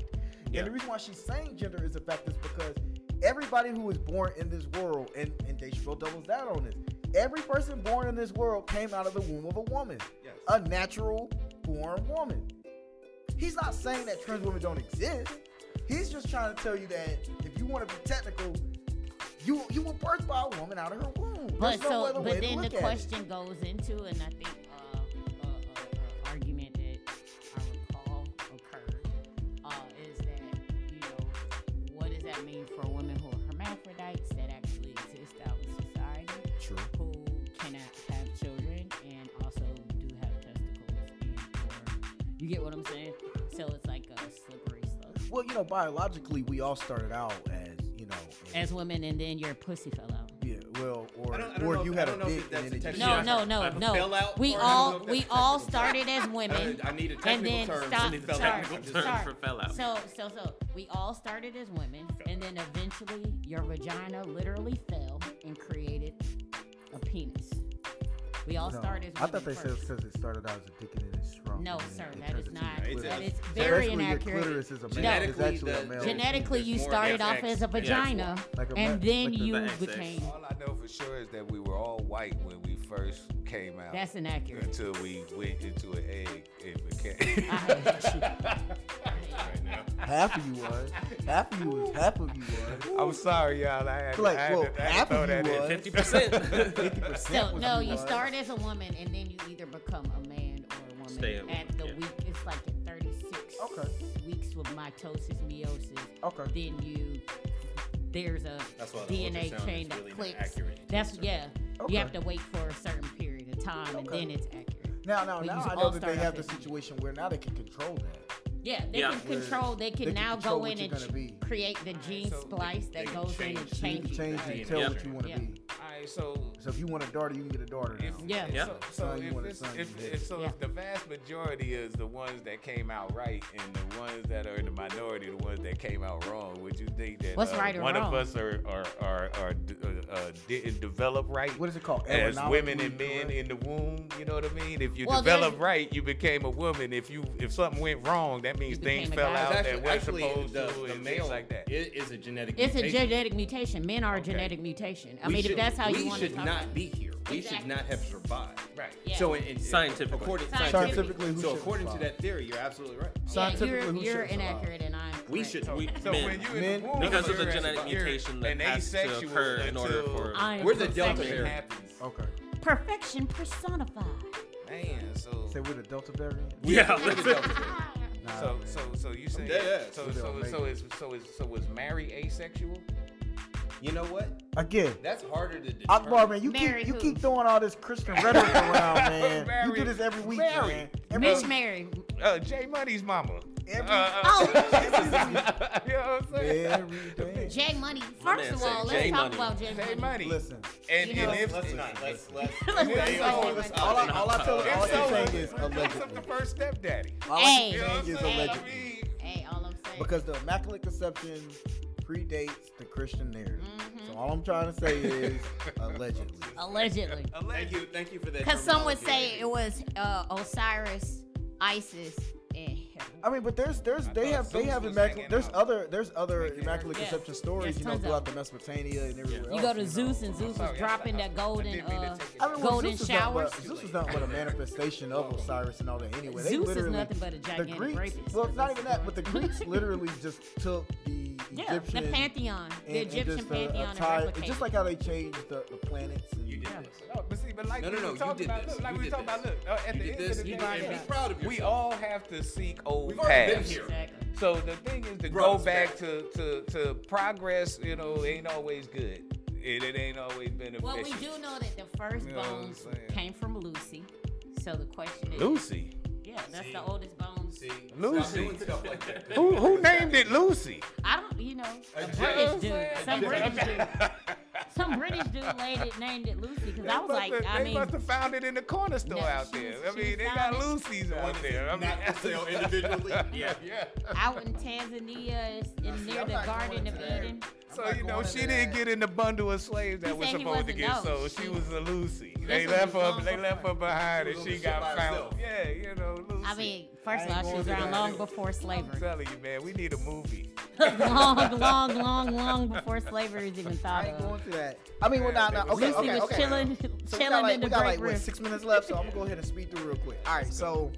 Yeah. And the reason why she's saying gender is a fact is because everybody who was born in this world, and, and Dave Chappelle doubles down on this, every person born in this world came out of the womb of a woman. Yes. A natural born woman. He's not saying that trans women don't exist. He's just trying to tell you that if you want to be technical, you you were birthed by a woman out of her womb. But There's no so, other but to then the look it. question goes into, and I think hermaphrodites that actually exist out in society, True. who cannot have children and also do have testicles, and or you get what I'm saying? So it's like a slippery slope. Well, you know, biologically, we all started out as you know, As women, and then your pussy fell out. Yeah, well, or I don't- I don't or know you if- had a don't know if dick that's and then it just No, no, no, no. We part? I don't all we all started as women. I need a and technical then term. stop, fell out. Technical term start. for fell out. So, so, so we all started as women, and then eventually your vagina literally fell and created a penis. We all No, started as I thought they said first. because it started out as a dick and then it shrunk. No, and then sir, it that turns is into not. It's. That is very basically, your inaccurate. clitoris is a male. Genetically, It's actually a the- male. Genetically, you started XX. off as a vagina, Like a and then like you became. All I know for sure is that we were all white when we first came out. That's inaccurate. until we went into an egg and became. I hate you. Half of you was. Half of you was. Half of you was. I'm sorry, y'all. I had, Like, I had well, to, I had to throw of you that in. was. Fifty percent. Fifty percent. So no, you start as a woman and then you either become a man or a woman. Stay a woman, At the yeah. week, it's like at 36 Okay. weeks with mitosis, meiosis. Okay. Then you, there's a the DNA chain is that really clicks. accurate. That's yeah. Okay. You have to wait for a certain period of time and then it's accurate. Now, now, But now you I all know that they have the situation where now they can control that. Yeah, they Yeah. can control. They can They can now control go in and ch- create the gene so splice that can goes in and change- You can changes. change the and DNA tell what you want to Yeah. be. All right, so So if you want a daughter, you can get a daughter now. if, Yeah. Yeah. So, so Son, you if, want a son, if, if so Yeah. if the vast majority is the ones that came out right and the ones that are in the minority the ones that came out wrong, would you think that What's uh, right or one wrong? of us are are are, are d- uh, uh, didn't develop right? What is it called? as women and men in the womb, you know what I mean? If you Well, develop right, you became a woman. If you if something went wrong, that means things fell out It's that weren't supposed the, to the and male things like that. It is a genetic. It's a mutation. genetic mutation. Men are a Okay. genetic mutation. I We mean, should- if that's how you want to should talk not about it. be here. We should not have survived. Right. Yeah. So, in, in, Scientifically. according, Scientifically. Scientifically, who so should according to that theory, you're absolutely right. Yeah, Scientifically, you're, who you're should survive? inaccurate and I'm We correct. should. So, we, so men. when you in Men- the womb, Because of the genetic mutation that has to occur in order for- I We're the Delta perfection. variant. happens. Okay. Perfection personified. Man, so Say we're the Delta variant. Yeah. we're the Delta variant. Nah, so so so you say dead ass. so We're so so is so is so is Mary asexual? You know what? Again, That's harder to determine. Akbar, man, you Marry keep you keep throwing all this Christian rhetoric around, man. you do this every week, marry. man. Every Miss week. Mary. Uh, Jay Money's mama. Every- Uh, uh, Oh, you know what I'm saying? Every day. Jay Money. First of all, let's talk Money. about Jay Jay Money. Money. Listen, And, You know, and if Let's not. Let's let's. Let's Hey, not hey, talk hey, about let's- all I, Money. all I tell, all I if so, say is what's up allegedly. the first stepdaddy? All I Hey. can You know what say I'm is allegedly. Hey, all I'm saying. Because the Immaculate Conception predates the Christian narrative. Mm-hmm. So all I'm trying to say is allegedly. allegedly. Thank you. Thank you for that. Because some would say it was uh, Osiris, Isis, and I mean, but there's there's I they have they have immaculate there's out. other there's other Making immaculate Yeah. conception stories Yes, you know tons of throughout the. Mesopotamia and everywhere You else. go to know. Zeus, and Zeus was dropping that golden, didn't mean to uh, take it I mean, well, golden Zeus showers. but- Zeus is not but a manifestation of Osiris and all that anyway. They Zeus is nothing but a the gigantic Greeks, rapist. well, That's not even that, but the Greeks literally just took the Yeah, Egyptian the pantheon, the and- and Egyptian just, pantheon, and tied- replicated. just like how they changed the, the planets. And, You did Yeah. this. No, but see, but like No, no, we no, were you did about, this. look, like You we were did talking about, look, uh, at You the end this. of the You day, be proud of yourself. we all have to seek old We've already been here. Exactly. So the thing is to Bro, go back to, to, to progress, you know, ain't always good. It, it ain't always beneficial. Well, we do know that the first You know bones came from Lucy. So the question is, Lucy. yeah, that's See? the oldest bones. See, Lucy. Stop stuff like that. Who who named it Lucy? I don't, you know, a A British dude, some British dude, some British dude laid it, named it Lucy because I was like, I they mean, must have found it in the corner store No, out there. was- I mean, they got found it- Lucy's out there. I mean, Not for sale individually. yeah, yeah. out in Tanzania, it's in near I'm the Garden of to. Eden. So you know, she didn't that. get in the bundle of slaves that He was supposed to get no, sold. she- She was a Lucy. They was left her. They left her behind, and she got ship found. herself. Yeah, you know, Lucy. I mean, first I of all, she was going to around that. long before I'm slavery. telling you, man, we need a movie. long, long, long, long before slavery was even I thought ain't of. Going through that. I mean, well, now, now, okay, Lucy okay, was okay. chilling, So we got chilling like, in we the got Great like what, Rift. six minutes left, so I'm gonna go ahead and speed through real quick. All right, so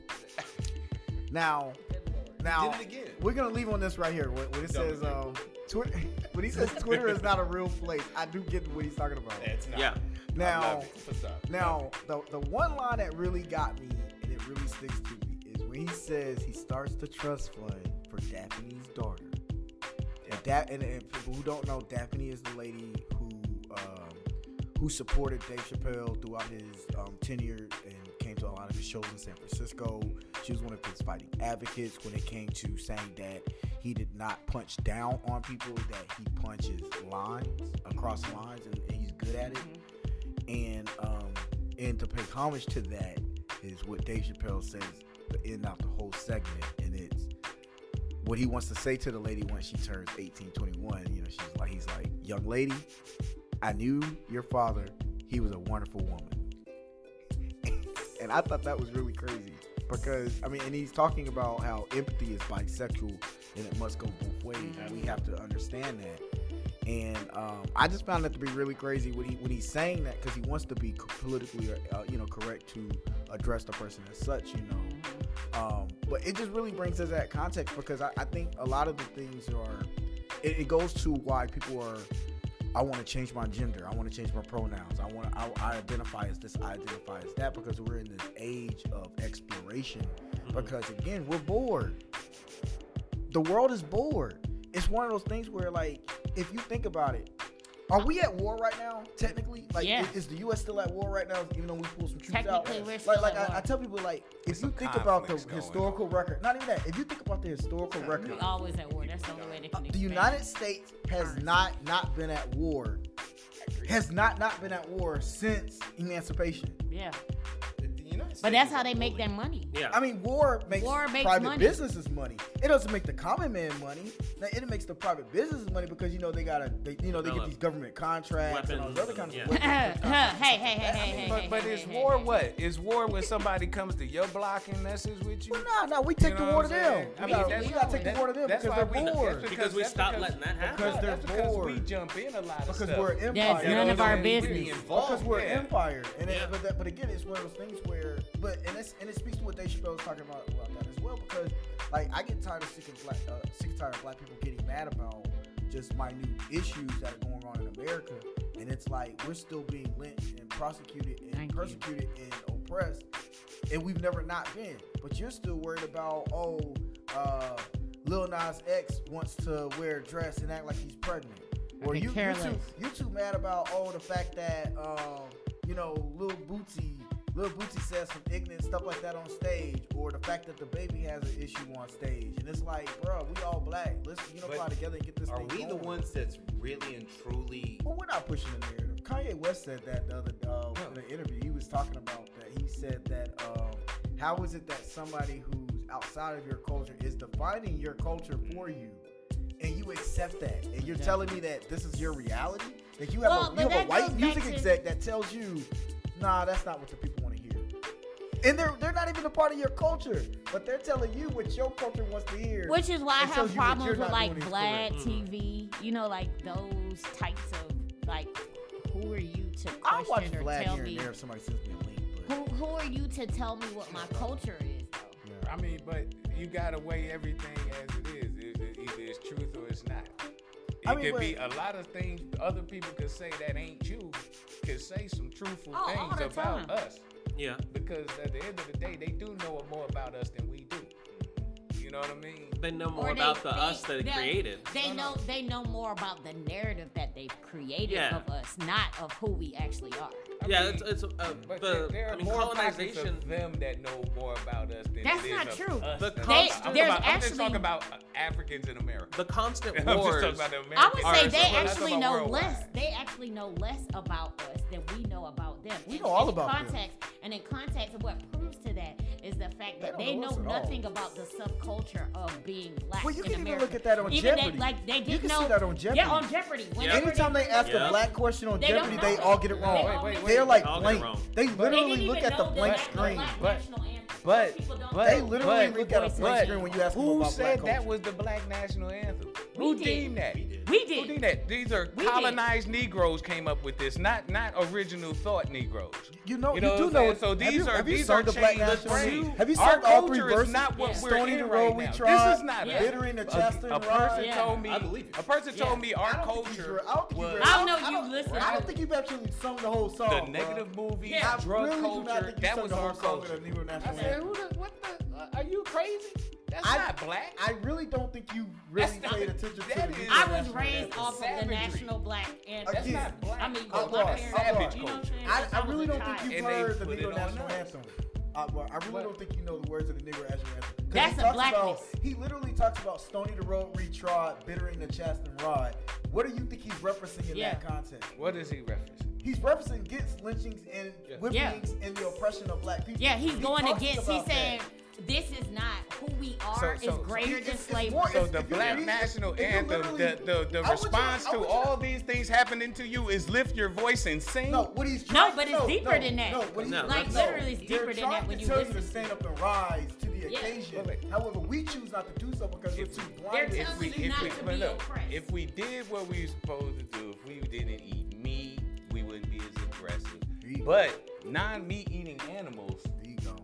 now, now Did it again. we're gonna leave on this right here. When, when it says um, Twitter, when he says Twitter is not a real place, I do get what he's talking about. It's not. Yeah. Now. What's up? now the the one line that really got me and it really sticks to me is when he says he starts the trust fund for Daphne's daughter. And that and, and people who don't know, Daphne is the lady who um, who supported Dave Chappelle throughout his um, tenure and came to a lot of his shows in San Francisco. She was one of his fighting advocates when it came to saying that he did not punch down on people, that he punches lines across lines, and, and he's good at it. And um, and to pay homage to that is what Dave Chappelle says to end out the whole segment, and it's what he wants to say to the lady once she turns 18, 21. You know, she's like, he's like, young lady, I knew your father. He was a wonderful woman. and I thought that was really crazy because I mean, and he's talking about how empathy is bisexual and it must go both ways, and we have to understand that. And um, I just found that to be really crazy when he when he's saying that because he wants to be politically, uh, you know, correct to address the person as such, you know. Um, but it just really brings us that context because I, I think a lot of the things are. It, it goes to why people are. I want to change my gender. I want to change my pronouns. I want. I, I identify as this. I identify as that because we're in this age of exploration. Mm-hmm. Because again, we're bored. The world is bored. It's one of those things where, like, if you think about it, are we at war right now? Technically, like, yeah. is, is, the U.S. still at war right now? Even though we pulled some troops out, like, like I, I, tell people, like, if it's you think about the historical on. record, not even that. If you think about the historical it's record, we always at war. That's the only way they can. Uh, the United States has not not been at war, has not not been at war since emancipation. Yeah. But that's how they make their money. Yeah. I mean, war makes, war makes private money. businesses money. It doesn't make the common man money. Now, it makes the private businesses money because you know they gotta, they, you know, they get these government contracts Weapons and all those other kinds yeah. of weapons. hey, hey, hey, hey, hey, But, hey, but hey, is war what? Is war when somebody comes to your block and messes with you? Well, no, nah, no, nah, we take you know the war to them. I mean, we, we gotta take the war to them because they're bored. Because we stop letting that happen. Because they're bored. We jump in a lot of stuff. Because we're empire. That's none of our business. Because we're empire. And but again, it's one of those things where but and it's and it speaks to what Dave Chappelle was talking about about that as well because like I get tired of sick of black uh, sick tired of black people getting mad about just minute issues that are going on in America, and it's like we're still being lynched and prosecuted and Thank persecuted you. and oppressed, and we've never not been. But you're still worried about oh, uh, Lil Nas X wants to wear a dress and act like he's pregnant, or you you too you too mad about oh the fact that um, you know Lil Boosie Lil Boosie says some ignorant stuff like that on stage, or the fact that the baby has an issue on stage, and it's like, bro, we all black. Let's unify together and get this. Are we going. the ones that's really and truly? Well, we're not pushing the narrative. Kanye West said that the other uh, in the interview. He was talking about that. He said that um, how is it that somebody who's outside of your culture is defining your culture for you, and you accept that, and you're yeah. telling me that this is your reality? That you have well, a you have a white music to... exec that tells you, nah, that's not what the people want and they're they're not even a part of your culture, but they're telling you what your culture wants to hear. Which is why I have problems with like Vlad mm-hmm. TV, you know, like those types of like, who are you to question I watch or Vlad tell me? There, somebody sends me a link. Who who are you to tell me what my culture is? Yeah, I mean, but you gotta weigh everything as it is. Either it's truth or it's not. It I mean, could but, be a lot of things other people could say that ain't you. Could say some truthful oh, things about us. Yeah. Because at the end of the day, they do know more about us than know what I mean? They know more about the they, us that they, created. They know they know more about the narrative that they've created yeah. of us, not of who we actually are. I yeah, mean, it's, it's uh, the there, are I mean, more colonization. Of them that know more about us than that's not true. Us. The constant, they, there's about, actually, I'm just talking about Africans in America. The constant wars. The I would say they actually know worldwide. less. They actually know less about us than we know about them. We know all in about context, them. And in context of what proves to that is the fact that they, they know nothing all. about the subculture of being black. Well, you can even look at that on even Jeopardy. They, like they didn't you can know, see that on Jeopardy. Yeah, on Jeopardy. When yep. Anytime they ask a black question on they Jeopardy, they all get it wrong. Wait, wait, wait, They're like blank. They literally look at the blank screen. But but they literally look at a blank screen when you ask Who said that was the black national anthem? Who deemed that? We did. Who deemed that? These are we colonized did. Negroes came up with this, not not original thought Negroes. You know, you, know you do know. So these you, are these are the black national have you said all three verses? not what yeah. we're Stony in right. Tried, this is not yeah. bittering. A, person yeah. told me. I believe it. A person told me our culture. I don't, was, I don't know I don't, you listen. I don't think you've actually sung the whole song. The negative movie, yeah. drug really culture. That was our culture. I said, who the, what the? Uh, are you crazy? That's I, not black. I really don't think you really that's paid not, attention to. it. I was raised off of the National Black Anthem. That's not black. I mean, my parents, you know what I'm saying? I, really don't think you've heard the Negro National Anthem. I, well, I really what? don't think you know the words of the nigger as you answer. That's a black about, He literally talks about stony the road, retrod, bittering the chest and rod. What do you think he's referencing in yeah. that content? What is he referencing? He's referencing gets lynchings and yeah. whippings yeah. and the oppression of black people. Yeah, he's, going against. He's saying. That this is not who we are. So, so, it's greater so, than slavery. So the black national anthem, the, the, the response you, to all you. these things happening to you is lift your voice and sing. No, what he's trying, no but it's no, deeper no, than that. No, what he's, no, like literally, it's deeper than that. When you listen. to stand up and rise to the occasion. However, we choose not to do so because if we're too blinded. They're telling if we, you not to be oppressed. If we did what we were supposed to do, if we didn't eat meat, we wouldn't be as aggressive. But non-meat eating animals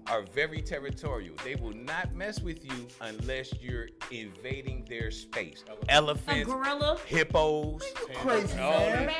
are very territorial. They will not mess with you unless you're invading their space. Elephants, a gorilla, hippos, crazy oh, man.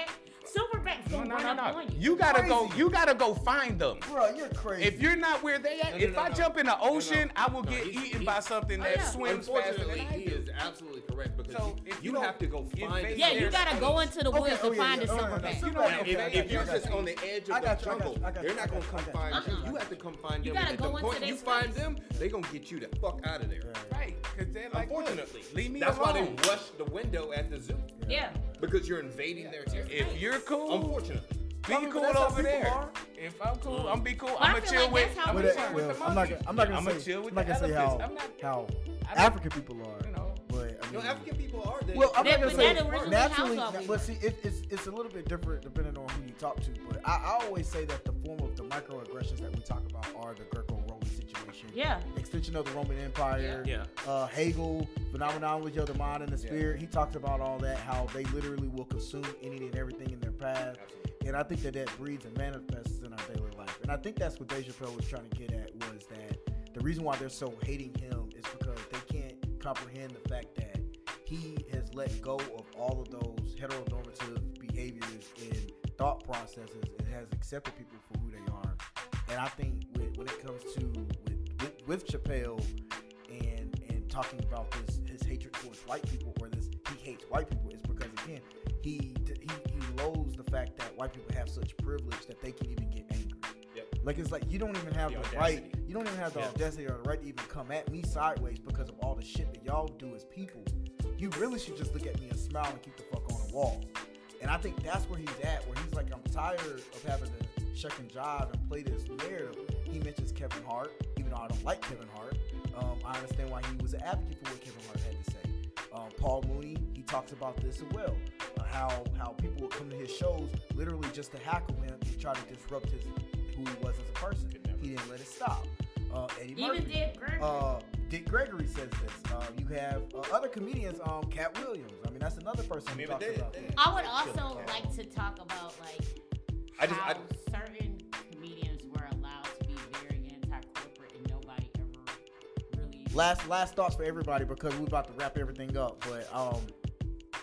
Silverbacks gonna no, no, no, on you. You gotta crazy. go. You gotta go find them, bro. You're crazy. If you're not where they at, if I jump in the ocean, I will get he's, eaten he's, by something oh, that oh, yeah. swims faster than I do absolutely correct because so you, you, you have to go find. It. Yeah, you gotta go into the woods okay, to oh, find yeah, a. Right, you know, if, if, you're just on the edge of the jungle, they're not gonna come find uh-huh. you. You have to come find them. At the point you find them, they gonna get you the fuck out of there. Right, because they're like, unfortunately, leave me That's why they rush the window at the zoo. Yeah, because you're invading their territory. If you're cool, unfortunately. Be cool over there. Are. If I'm cool, mm. I'm be cool. I'm gonna chill like with. I'm gonna chill well, with the. I'm not. I'm not gonna, I'ma say. I'm not gonna say how how African people are. You know, but No, African people are. They, Well, I'm That- not gonna say that naturally, but were. see, it, it's it's a little bit different depending on who you talk to. But I, I always say that the form of the microaggressions that we talk about are the Greco-Roman situation. Yeah. Extension of the Roman Empire. Yeah. Uh, Hegel, phenomenology of the mind and the spirit. He talks about all that, how they literally will consume anything and everything in their path. Absolutely. And I think that that breeds and manifests in our daily life. And I think that's what Deja Chappelle was trying to get at was that the reason why they're so hating him is because they can't comprehend the fact that he has let go of all of those heteronormative behaviors and thought processes and has accepted people for who they are. And I think with, when it comes to with, with, with Chappelle and and talking about this his hatred towards white people or this he hates white people is because again he he he loathes the fact that white people have such privilege that they can even get angry. Yep. Like it's like you don't even have The the, right, you don't even have the Yeah. audacity or the right to even come at me sideways because of all the shit that y'all do as people. You really should just look at me and smile and keep the fuck on the wall. And I think that's where he's at, where he's like, I'm tired of having to check and jive and play this narrative. He mentions Kevin Hart, even though I don't like Kevin Hart. Um, I understand why he was an advocate for what Kevin Hart had to say. Um, Paul Mooney, he talks about this as well. Uh, how how people would come to his shows literally just to hackle him and try to disrupt his who he was as a person. He didn't let it stop. Uh, Eddie Even Murphy. Dick Gregory. Uh, Dick Gregory says this. Uh, you have uh, other comedians, um, Katt Williams. I mean, that's another person who mean, talks but they- about they- that. I would also like to talk about like I just- how I- certain comedians were allowed to be very anti-corporate and nobody ever really. Last last thoughts for everybody because we're about to wrap everything up. But um,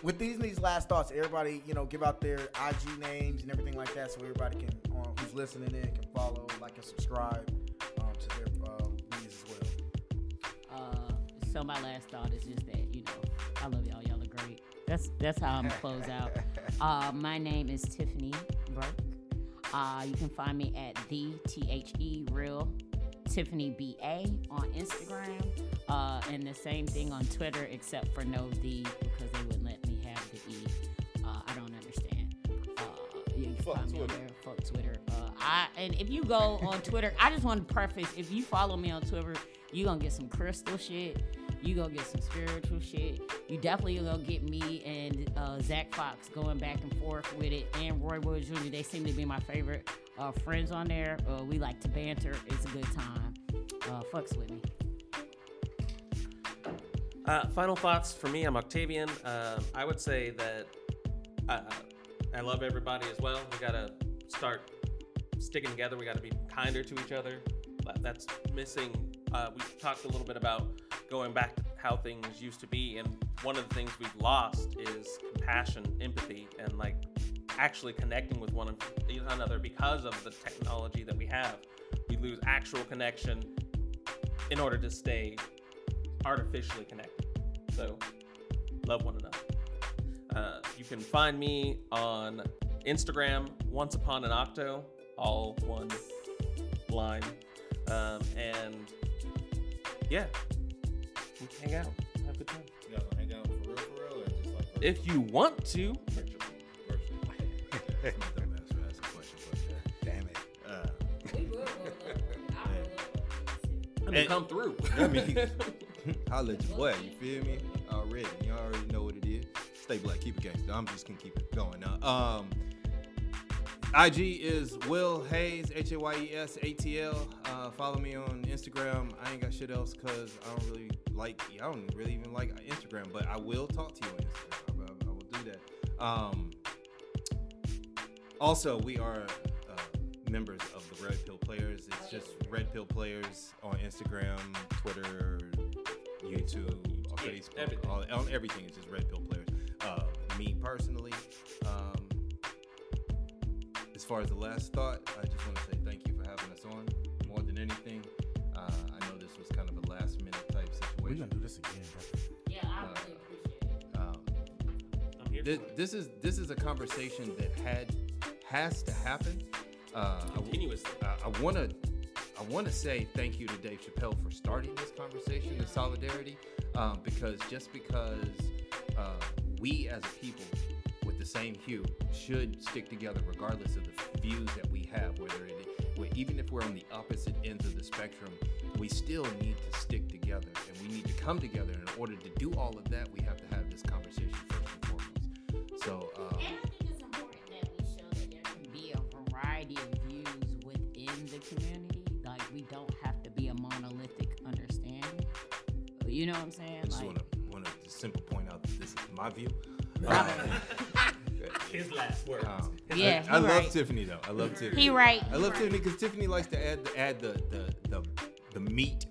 with these these last thoughts, everybody you know give out their IG names and everything like that, so everybody can um, who's listening in can follow, like, and subscribe to their um, media as well. Uh, so my last thought is just that you know I love y'all. Y'all are great. That's that's how I'm gonna close out. Uh, my name is Tiffany Burke. Uh, you can find me at the T H E real Tiffany B A on Instagram, uh, and the same thing on Twitter, except for no D because they wouldn't let me have the E. Uh, I don't understand. Uh, you can Fuck find me on there. Fuck Twitter. I and if you go on Twitter, I just want to preface: if you follow me on Twitter, you gonna get some crystal shit. You gonna get some spiritual shit. You definitely gonna get me and uh, Zach Fox going back and forth with it, and Roy Wood Jr. They seem to be my favorite uh, friends on there. Uh, we like to banter. It's a good time. Uh, fucks with me. Uh, final thoughts for me. I'm Octavian. Um, I would say that uh, I love everybody as well. We gotta start sticking together. We gotta be kinder to each other. That's missing. Uh, we talked a little bit about going back to how things used to be, and one of the things we've lost is compassion, empathy, and like actually connecting with one another because of the technology that we have. We lose actual connection in order to stay artificially connected. So, love one another. Uh, you can find me on Instagram, Once Upon an Octo, all one line. Um, and yeah, we can hang out, have a good time. You guys hang out for real, for real, or just like If you want to, virtual? Virtual. That's my dumb ass for like. Damn it. Uh, I mean, And- come through. I mean, holla at your boy. You feel me? Already. You already know what it is. Stay black. Keep it gangster. I'm just gonna keep it going now. Um, IG is Will Hayes, H A Y E S A T L. Uh, follow me on Instagram. I ain't got shit else because I don't really like. I don't really even like Instagram, but I will talk to you on Instagram. I, I- I will do that. Um, also, we are uh, members of the Red Pill Players. It's just Red Pill Players on Instagram, Twitter, YouTube, Facebook, everything. all, on everything. It's just Red Pill Players. Uh, me personally, um, far as the last thought, I just want to say thank you for having us on. More than anything, uh, I know this was kind of a last minute type situation. We're gonna do this again. bro. Yeah, I really appreciate it. Um, I'm here this, for it. this is this is a conversation that had has to happen. Uh, I w- Continuously. uh, I want to I want to say thank you to Dave Chappelle for starting this conversation of solidarity, um, because just because uh, we as a people, with the same hue should stick together regardless of the views that we have. Whether it, even if we're on the opposite ends of the spectrum, we still need to stick together, and we need to come together. In order to do all of that, we have to have this conversation first and foremost. So. Um, And I think it's important that we show that there can be a variety of views within the community. Like we don't have to be a monolithic understanding. You know what I'm saying? I just Like, want to want to simple point out that this is my view. His last words. Um, Yeah, I, I he love right. Tiffany though. I love Tiffany. he right. I love Tiffany because Tiffany likes to add add the the the, the meat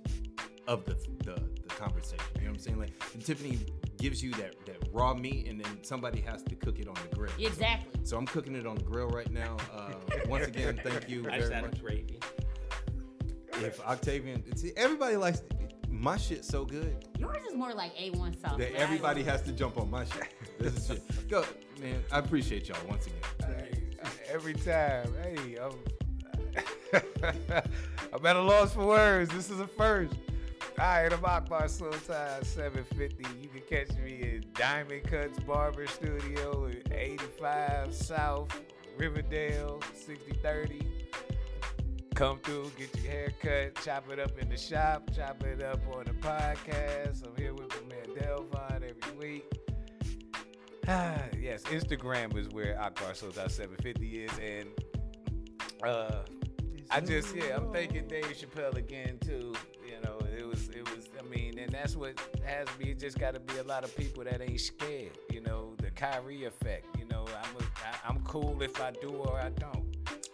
of the, the the conversation. You know what I'm saying? Like and Tiffany gives you that that raw meat, and then somebody has to cook it on the grill. Exactly. So I'm cooking it on the grill right now. Uh, once again, thank you I just very added much. gravy. If Octavian, see, everybody likes my shit so good Yours is more like A1 sauce. that everybody has to jump on my shit. This is shit. Go, man. I appreciate y'all once again. Every time, hey, I'm, I'm at a loss for words. This is a first. All right, I'm Akbar Sultan, 750. You can catch me in Diamond Cuts Barber Studio at 85 South, Riverdale, 6030. Come through, get your hair cut, chop it up in the shop, chop it up on the podcast. I'm here with my man Delvon every week. Ah, yes, Instagram is where Akbar Sultan 750 is, and uh, I just yeah, I'm thanking Dave Chappelle again too. You know, it was it was I mean, and that's what has me. It just got to be a lot of people that ain't scared. You know, the Kyrie effect. You know, I'm a, I, I'm cool if I do or I don't.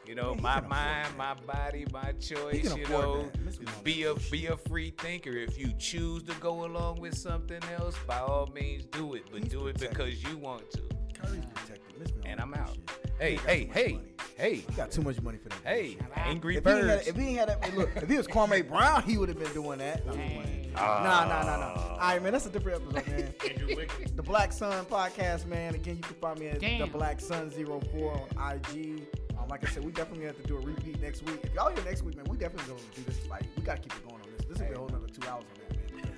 You know, Yeah, my mind, that. my body, my choice. You know, that. Miss Malone be a no be a free thinker. If you choose to go along with something else, by all means do it. But He's do it because you want to. Kyrie's protected. Miss Malone And I'm out. Hey, hey, hey, money. hey, He got too much money for that. hey, bullshit. angry If he, had, birds. if he had that, look, if he was Kwame Brown, he would have been doing that. No, I'm just. Nah, nah, nah, nah. All right, man, that's a different episode, man. Andrew Wiggins. The Black Sun podcast, man. Again, you can find me at Damn. the Black Sun 04 on IG. Um, like I said, we definitely have to do a repeat next week. If y'all here next week, man, we definitely gonna do this. Like, we gotta keep it going on this. This will be a whole another two hours on that, man.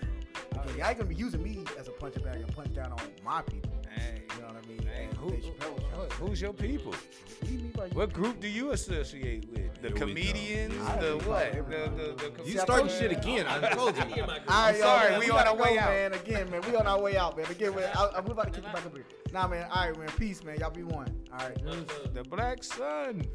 Because, um, y'all ain't gonna be using me as a punching bag and punch down on my people. Hey, You know what I mean? hey, who, Dave Chappelle was trying to who- who's your people? What you mean by you? What group do you associate with? The Here comedians? The what? know. The, the, the, You starting shit again. I told you. Me and my group. All right, sorry, man, we gotta on our way go, out. man. Again, man, we on our way out, man. Again, man, I, I'm about to kick it back up here. Nah, man. All right, man. Peace, man. Y'all be one. All right. The Black Sun.